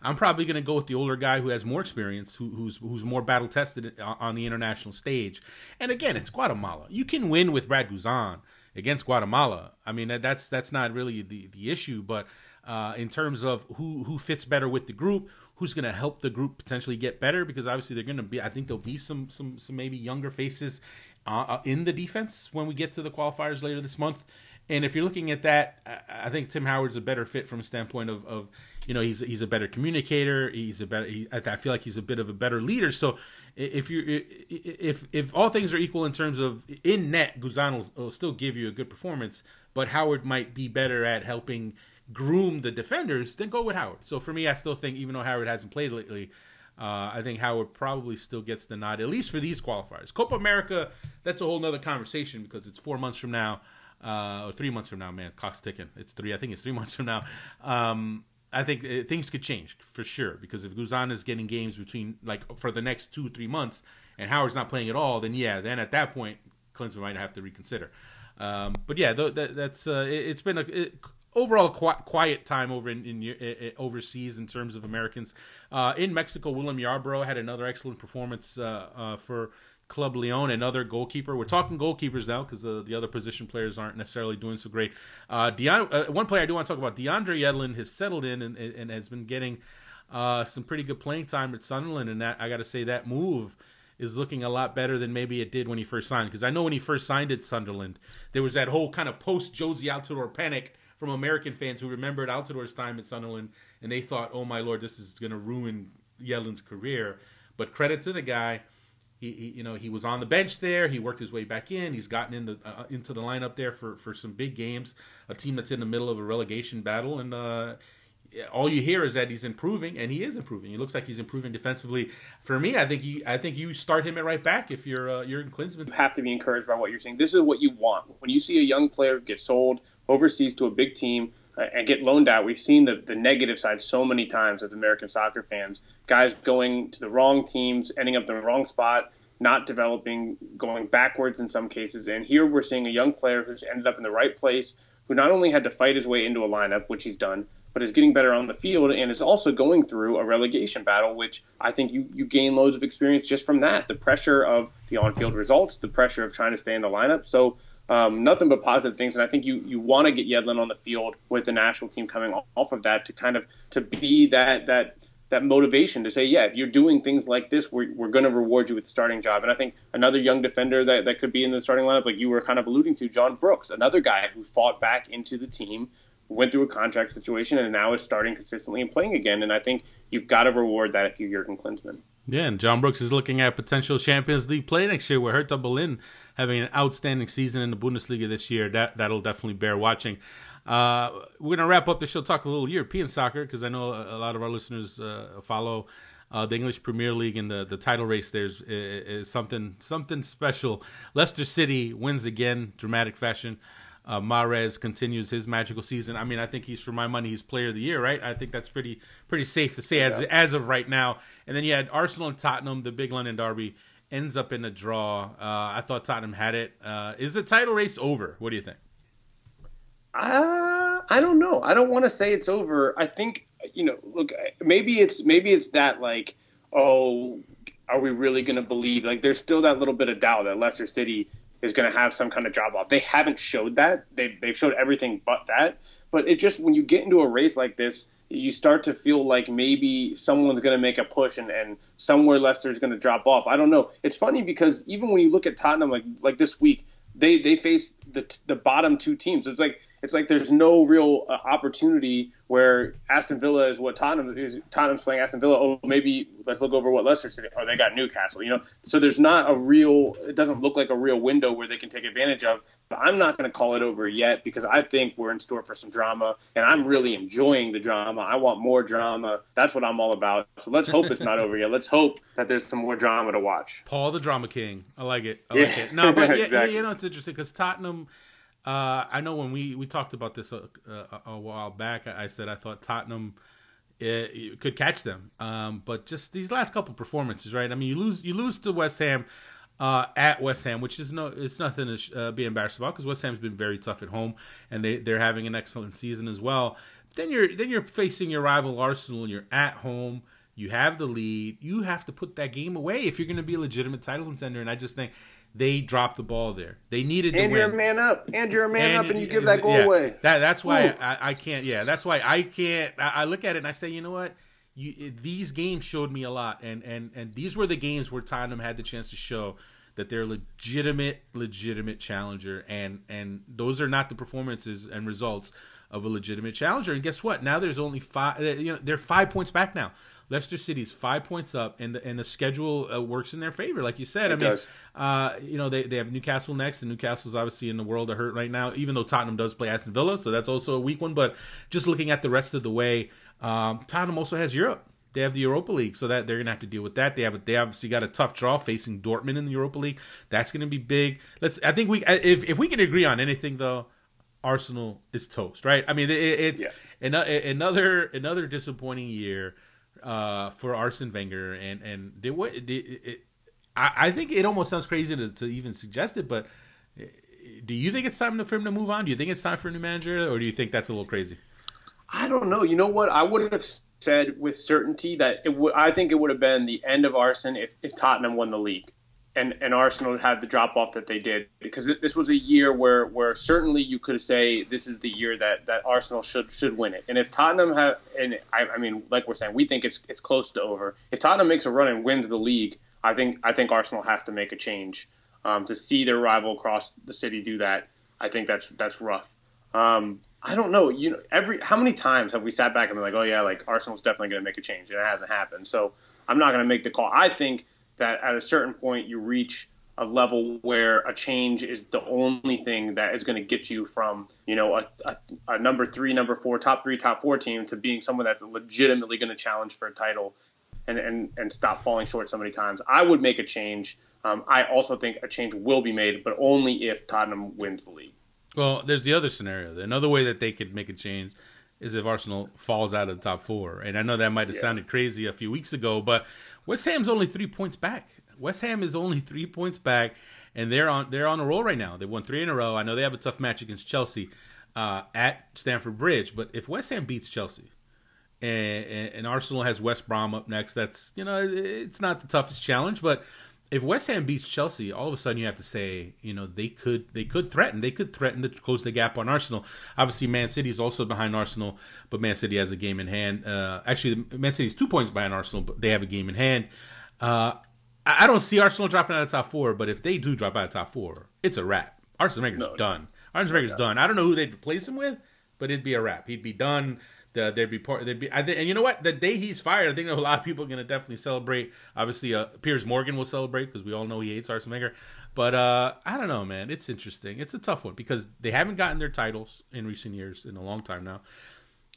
I'm probably going to go with the older guy who has more experience, who, who's who's more battle tested on the international stage. And again, it's Guatemala. You can win with Brad Guzan against Guatemala. I mean, that's that's not really the the issue, but uh, in terms of who who fits better with the group, who's going to help the group potentially get better because obviously they're going to be. I think there'll be some some some maybe younger faces uh, uh, in the defense when we get to the qualifiers later this month. And if you're looking at that, I think Tim Howard's a better fit from a standpoint of, of you know, he's he's a better communicator. He's a better. He, I feel like he's a bit of a better leader. So if you if if all things are equal in terms of in net, Guzan will, will still give you a good performance, but Howard might be better at helping groom the defenders, then go with Howard. So for me, I still think even though Howard hasn't played lately, uh, I think Howard probably still gets the nod, at least for these qualifiers. Copa America, that's a whole nother conversation because it's four months from now, uh, or three months from now, man. Clock's ticking. It's three. I think it's three months from now. Um, I think uh, things could change for sure because if Guzan is getting games between like for the next two three months and Howard's not playing at all, then yeah, then at that point Klinsmann might have to reconsider. Um, but yeah, th- that, that's uh, it, has been a it, overall qu- quiet time over in, in, in, overseas in terms of Americans. Uh, in Mexico, William Yarbrough had another excellent performance uh, uh, for Club Leon, another goalkeeper. We're talking goalkeepers now because uh, the other position players aren't necessarily doing so great. Uh, Deon- uh, one player I do want to talk about, DeAndre Yedlin, has settled in and, and has been getting some pretty good playing time at Sunderland, and that I got to say that move is looking a lot better than maybe it did when he first signed. Because I know when he first signed at Sunderland, there was that whole kind of post Jozy Altidore panic from American fans who remembered Altidore's time at Sunderland, and they thought, "Oh my lord, this is going to ruin Yedlin's career." But credit to the guy. He, he, you know, he was on the bench there. He worked his way back in. He's gotten in the uh, into the lineup there for, for some big games. A team that's in the middle of a relegation battle, and uh, all you hear is that he's improving, and he is improving. He looks like he's improving defensively. For me, I think you, I think you start him at right back if you're uh, you're in Klinsmann. You have to be encouraged by what you're saying. This is what you want when you see a young player get sold overseas to a big team uh, and get loaned out. We've seen the, the negative side so many times as American soccer fans. Guys going to the wrong teams, ending up in the wrong spot, not developing, going backwards in some cases. And here we're seeing a young player who's ended up in the right place, who not only had to fight his way into a lineup, which he's done, but is getting better on the field and is also going through a relegation battle, which I think you, you gain loads of experience just from that. The pressure of the on field results, the pressure of trying to stay in the lineup. So um, nothing but positive things. And I think you, you want to get Yedlin on the field with the national team coming off of that to kind of to be that that that motivation to say, yeah, if you're doing things like this, we're, we're going to reward you with the starting job. And I think another young defender that, that could be in the starting lineup, like you were kind of alluding to, John Brooks, another guy who fought back into the team, went through a contract situation, and now is starting consistently and playing again. And I think you've got to reward that if you're Jurgen Klinsmann. Yeah, and John Brooks is looking at potential Champions League play next year with Hertha Berlin having an outstanding season in the Bundesliga this year. That that'll definitely bear watching. Uh, we're gonna wrap up the show, talk a little European soccer because I know a, a, lot of our listeners uh, follow uh, the English Premier League and the, the title race. There's is, is something something special. Leicester City wins again, dramatic fashion. Uh, Mahrez continues his magical season. I mean, I think he's for my money, he's player of the year, right? I think that's pretty pretty safe to say as yeah. as of right now. And then you had Arsenal and Tottenham, the big London derby, ends up in a draw. Uh, I thought Tottenham had it. Uh, is the title race over? What do you think? Uh, I don't know. I don't want to say it's over. I think you know. Look, maybe it's maybe it's that like, oh, are we really going to believe? Like, there's still that little bit of doubt that Leicester City is going to have some kind of drop off. They haven't showed that. They they've showed everything but that. But it just when you get into a race like this, you start to feel like maybe someone's going to make a push and, and somewhere Leicester's going to drop off. I don't know. It's funny because even when you look at Tottenham, like like this week, they they face the the bottom two teams. It's like it's like there's no real uh, opportunity where Aston Villa is what Tottenham is. Tottenham's playing Aston Villa. Oh, maybe let's look over what Leicester City. Oh, they got Newcastle. You know, so there's not a real. It doesn't look like a real window where they can take advantage of. But I'm not going to call it over yet because I think we're in store for some drama, and I'm really enjoying the drama. I want more drama. That's what I'm all about. So let's hope it's not over yet. Let's hope that there's some more drama to watch. Paul the drama king. I like it. I like yeah. it. No, but yeah, exactly. yeah, you know it's interesting because Tottenham uh, I know when we, we talked about this a, a, a while back, I, said I thought Tottenham it, it could catch them, um, but just these last couple performances, right? I mean, you lose you lose to West Ham uh, at West Ham, which is no it's nothing to uh, be embarrassed about because West Ham's been very tough at home and they they're having an excellent season as well. Then you're then you're facing your rival Arsenal and you're at home. You have the lead. You have to put that game away if you're going to be a legitimate title contender. And I just think they dropped the ball there. They needed and to you're a man up, and you're a man and, up, and you give that goal yeah, away. That that's why I, I, can't. Yeah, that's why I can't. I, I, look at it and I say, you know what? You, these games showed me a lot, and and and these were the games where Tottenham had the chance to show that they're legitimate, legitimate challenger, and and those are not the performances and results of a legitimate challenger. And guess what? Now there's only five. You know, they're five points back now. Leicester City's five points up, and the and the schedule uh, works in their favor, like you said. It I mean, uh, you know they, they have Newcastle next, and Newcastle's obviously in the world of hurt right now. Even though Tottenham does play Aston Villa, so that's also a weak one. But just looking at the rest of the way, um, Tottenham also has Europe. They have the Europa League, so that they're gonna have to deal with that. They have they obviously got a tough draw facing Dortmund in the Europa League. That's gonna be big. Let's. I think we if if we can agree on anything though. Arsenal is toast, right? I mean, it, it's yeah. another another disappointing year uh, for Arsene Wenger, and and did what did it, I, I think it almost sounds crazy to, to even suggest it, but do you think it's time for him to move on? Do you think it's time for a new manager, or do you think that's a little crazy? I don't know. You know what? I wouldn't have said with certainty that it would. I think it would have been the end of Arsene if, if Tottenham won the league and, and Arsenal had the drop off that they did because this was a year where, where certainly you could say this is the year that, that Arsenal should should win it. And if Tottenham have and I, I mean like we're saying we think it's it's close to over. If Tottenham makes a run and wins the league, I think I think Arsenal has to make a change um, to see their rival across the city do that. I think that's that's rough. Um, I don't know. You know, every how many times have we sat back and been like, oh yeah, like Arsenal's definitely going to make a change, and it hasn't happened. So I'm not going to make the call. I think that at a certain point you reach a level where a change is the only thing that is going to get you from you know a, a, a, number three number four top three top four team to being someone that's legitimately going to challenge for a title and, and and stop falling short so many times. I would make a change. Um, i also think a change will be made but only if tottenham wins the league. Well there's the other scenario another way that they could make a change is if Arsenal falls out of the top four. And I know that might have yeah. sounded crazy a few weeks ago, but West Ham's only three points back. West Ham is only three points back, and they're on they're on a roll right now. They won three in a row. I know they have a tough match against Chelsea uh, at Stamford Bridge, but if West Ham beats Chelsea, and, and, Arsenal has West Brom up next, that's you know it's not the toughest challenge, but if West Ham beats Chelsea, all of a sudden you have to say, you know, they could they could threaten they could threaten to close the gap on Arsenal. Obviously, Man City is also behind Arsenal, but Man City has a game in hand. Uh, actually, Man City is two points behind Arsenal, but they have a game in hand. Uh, I don't see Arsenal dropping out of top four, but if they do drop out of top four, it's a wrap. Arsene Wenger's no, done. Arsene Wenger's no. done. I don't know who they'd replace him with, but it'd be a wrap. He'd be done the, they'd be part. They'd be. I think, and you know what? The day he's fired, I think a lot of people are going to definitely celebrate. Obviously, uh, Piers Morgan will celebrate because we all know he hates Arsene Wenger. But uh, I don't know, man. It's interesting. It's a tough one because they haven't gotten their titles in recent years in a long time now.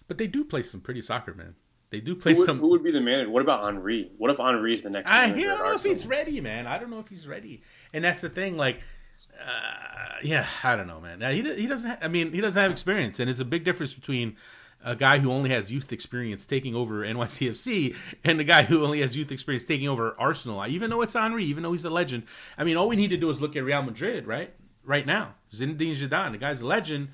But they do play some pretty soccer, man. They do play who would, some. Who would be the manager? What about Henry? What if Henry's the next? I, manager I don't know if he's ready, man. I don't know if he's ready, and that's the thing. Like, uh, yeah, I don't know, man. He he doesn't. Ha- I mean, he doesn't have experience, and it's a big difference between a guy who only has youth experience taking over NYCFC and the guy who only has youth experience taking over Arsenal. I Even though it's Henry, even though he's a legend, I mean, all we need to do is look at Real Madrid, right? Right now, Zinedine Zidane, the guy's a legend.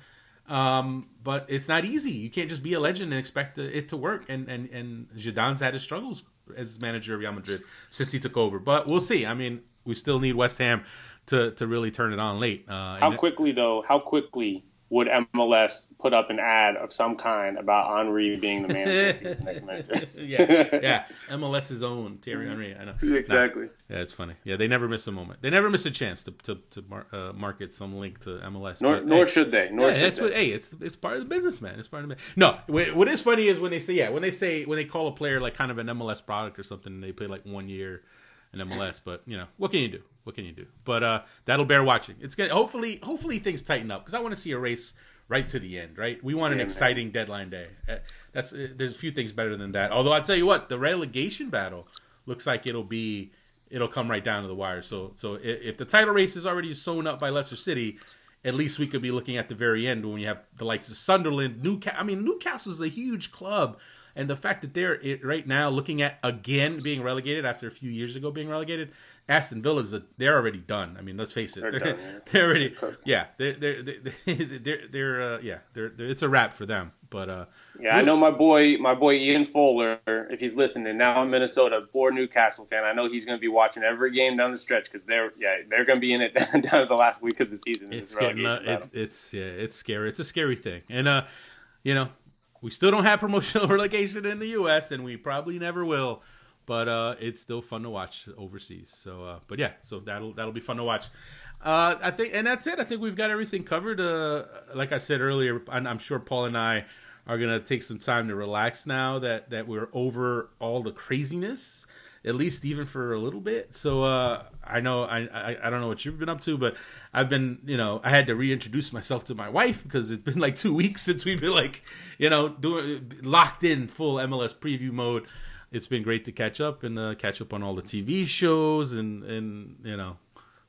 Um, but it's not easy. You can't just be a legend and expect it to work. And and and Zidane's had his struggles as manager of Real Madrid since he took over. But we'll see. I mean, we still need West Ham to to really turn it on late. Uh, How quickly though? How quickly would MLS put up an ad of some kind about Henry being the manager? if the manager? yeah, yeah. MLS's own Thierry Henry. I know. exactly. Yeah, it's funny. Yeah, they never miss a moment. They never miss a chance to to, to mar- uh, market some link to MLS. Nor, But, nor hey, should they. Nor yeah, should that's they. what. Hey, it's it's part of the business, man. It's part of the. No, what is funny is when they say yeah, when they say when they call a player like kind of an MLS product or something, and they play like one year in MLS. But you know, what can you do? What can you do? But uh, that'll bear watching. It's gonna hopefully hopefully things tighten up because I want to see a race right to the end. Right, we want an Yeah, man. exciting deadline day. Uh, that's uh, there's a few things better than that. Although I tell you what, the relegation battle looks like it'll be it'll come right down to the wire. So so if the title race is already sewn up by Leicester City, at least we could be looking at the very end when you have the likes of Sunderland, Newcastle. I mean, Newcastle is a huge club, and the fact that they're right now looking at again being relegated after a few years ago being relegated, Aston Villa's a, they're already done. I mean, let's face it, They're they're, done, they're already yeah they're they're they're they're, they're uh, yeah they're, they're it's a wrap for them. But uh, Yeah, I know my boy, my boy Ian Fuller. If he's listening now in Minnesota, poor Newcastle fan. I know he's going to be watching every game down the stretch because they're yeah they're going to be in it down to the last week of the season. it's getting uh, it, it's yeah it's scary it's a scary thing and uh you know we still don't have promotional relegation in the us and we probably never will but uh it's still fun to watch overseas. So uh but yeah so that'll that'll be fun to watch. Uh i think and that's it. I think we've got everything covered. Uh like i said earlier i'm sure paul and i are gonna take some time to relax now that that we're over all the craziness at least even for a little bit. So uh, I know I, I I don't know what you've been up to, but I've been you know I had to reintroduce myself to my wife because it's been like two weeks since we've been like you know doing locked in full MLS preview mode. It's been great to catch up and uh, catch up on all the TV shows and and you know.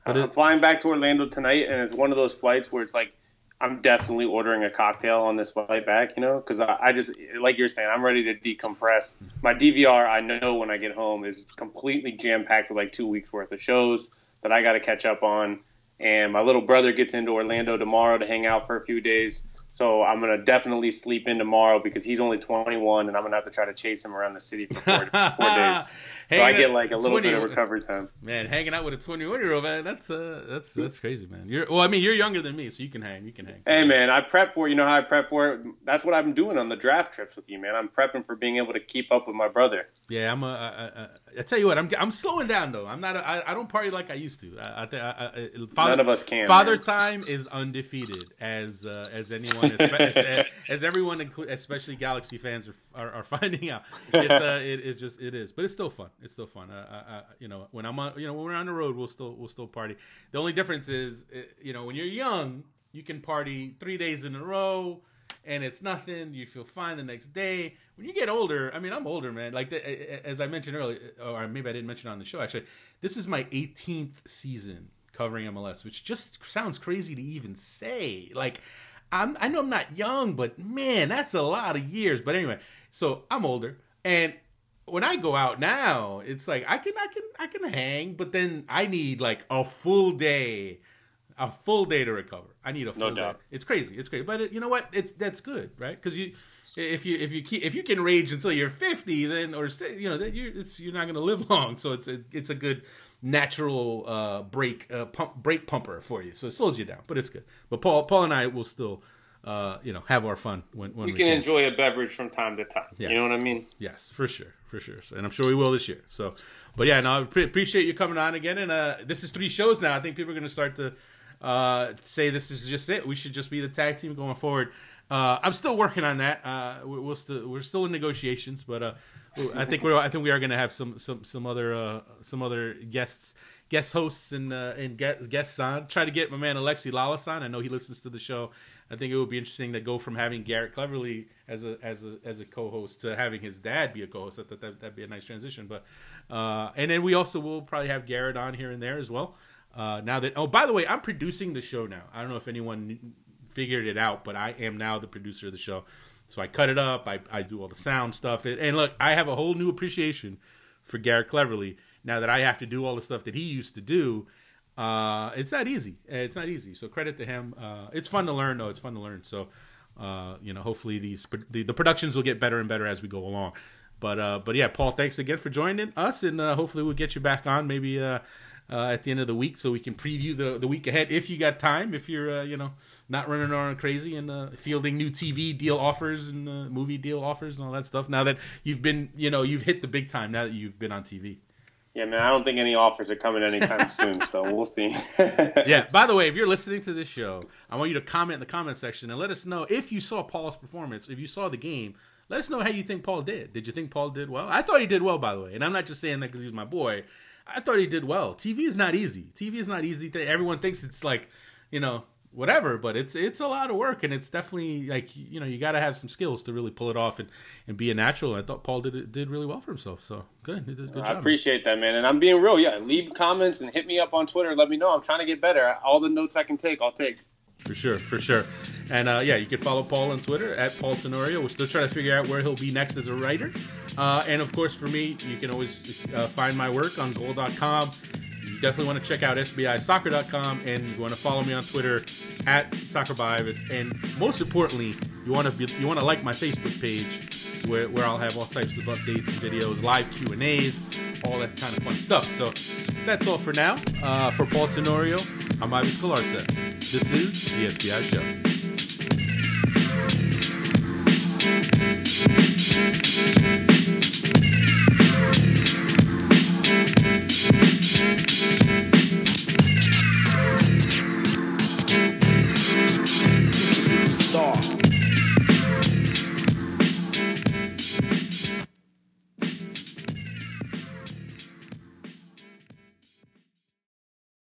But I'm it, flying back to Orlando tonight, and it's one of those flights where it's like I'm definitely ordering a cocktail on this flight back, you know, because I, I just like you're saying, I'm ready to decompress. My DVR, I know when I get home, is completely jam packed with like two weeks worth of shows that I got to catch up on. And my little brother gets into Orlando tomorrow to hang out for a few days. So I'm gonna definitely sleep in tomorrow because he's only 21, and I'm gonna have to try to chase him around the city for four, four days. So I get like a little bit of recovery time. man, hanging out with a 21 year old man, that's uh that's that's crazy, man. You're well, I mean, you're younger than me, so you can hang, you can hang. Hey man, I prep for it. You know how I prep for it. That's what I'm doing on the draft trips with you, man. I'm prepping for being able to keep up with my brother. Yeah, I'm. A, I, I, I tell you what, I'm. I'm slowing down though. I'm not. A, I, I don't party like I used to. I, I, father, None of us can, Father man. time is undefeated, as uh, as anyone, as, as, as everyone, especially Galaxy fans, are, are, are finding out. It's. Uh, it's just. It is, but it's still fun. It's still fun. I, I, you know, when I'm on, you know, when we're on the road, we'll still we'll still party. The only difference is, uh, you know, when you're young, you can party three days in a row and it's nothing. You feel fine the next day. When you get older, I mean, I'm older, man. Like the, eh, eh, as I mentioned earlier, or maybe I didn't mention on the show. Actually, this is my 18th season covering MLS, which just sounds crazy to even say. Like, I'm, I know I'm not young, but man, that's a lot of years. But anyway, so I'm older, and when I go out now, it's like I can, I can, I can hang, but then I need like a full day a full day to recover. I need a full day. doubt. It's crazy. It's crazy. But it, you know what? It's that's good, right? Because you, if you if you keep, if you can rage until you're 50, then or you know that you're it's, you're not going to live long. So it's a, it's a good natural uh, break uh, pump break pumper for you. So it slows you down, but it's good. But Paul Paul and I will still. Uh, you know, have our fun when, when We we can enjoy a beverage from time to time. Yes. You know what I mean? Yes, for sure, for sure, and I'm sure we will this year. So, but yeah, no, I pre- appreciate you coming on again. And uh, this is three shows now. I think people are going to start to uh, say this is just it. We should just be the tag team going forward. Uh, I'm still working on that. Uh, we- we'll still we're still in negotiations, but uh, I think we're I think we are going to have some some some other uh, some other guests guest hosts and uh, and guests on. Try to get my man Alexi Lalas on. I know he listens to the show. I think it would be interesting to go from having Garrett Cleverly as a as a as a co-host to having his dad be a co-host. I thought that that'd be a nice transition. But uh, and then we also will probably have Garrett on here and there as well. Uh, now that oh by the way, I'm producing the show now. I don't know if anyone figured it out, but I am now the producer of the show. So I cut it up. I, I do all the sound stuff. And look, I have a whole new appreciation for Garrett Cleverly now that I have to do all the stuff that he used to do. Uh, it's not easy. It's not easy. So credit to him. Uh, it's fun to learn, though. It's fun to learn. So, uh, you know, hopefully these the, the productions will get better and better as we go along. But uh, but yeah, Paul, thanks again for joining us, and uh, hopefully we'll get you back on maybe uh, at the end of the week so we can preview the, the week ahead if you got time. If you're you know not running around crazy and fielding new TV deal offers and movie deal offers and all that stuff. Now that you've been you know you've hit the big time now that you've been on TV. Yeah, man, I don't think any offers are coming anytime soon, so we'll see. yeah. By the way, if you're listening to this show, I want you to comment in the comment section and let us know if you saw Paul's performance, if you saw the game. Let us know how you think Paul did. Did you think Paul did well? I thought he did well, by the way, and I'm not just saying that because he's my boy. I thought he did well. TV is not easy. TV is not easy. Everyone thinks it's like, you know, whatever, but it's it's a lot of work, and it's definitely like you know you got to have some skills to really pull it off and, and be a natural. I thought Paul did did really well for himself. So good, he did a good I job. appreciate that, man. And I'm being real. Yeah, leave comments and hit me up on Twitter. Let me know. I'm trying to get better. All the notes I can take, I'll take. For sure, for sure. And uh, yeah, you can follow Paul on Twitter at Paul Tenorio. We're still trying to figure out where he'll be next as a writer. Uh, and of course, for me, you can always uh, find my work on goal.com you definitely want to check out sbisoccer.com and you want to follow me on Twitter at SoccerByIves. And most importantly, you want to be, you want to like my Facebook page where, where I'll have all types of updates and videos, live Q and A's, all that kind of fun stuff. So that's all for now. Uh, for Paul Tenorio, I'm Ives Galarcep. This is the SBI Show. Thank you.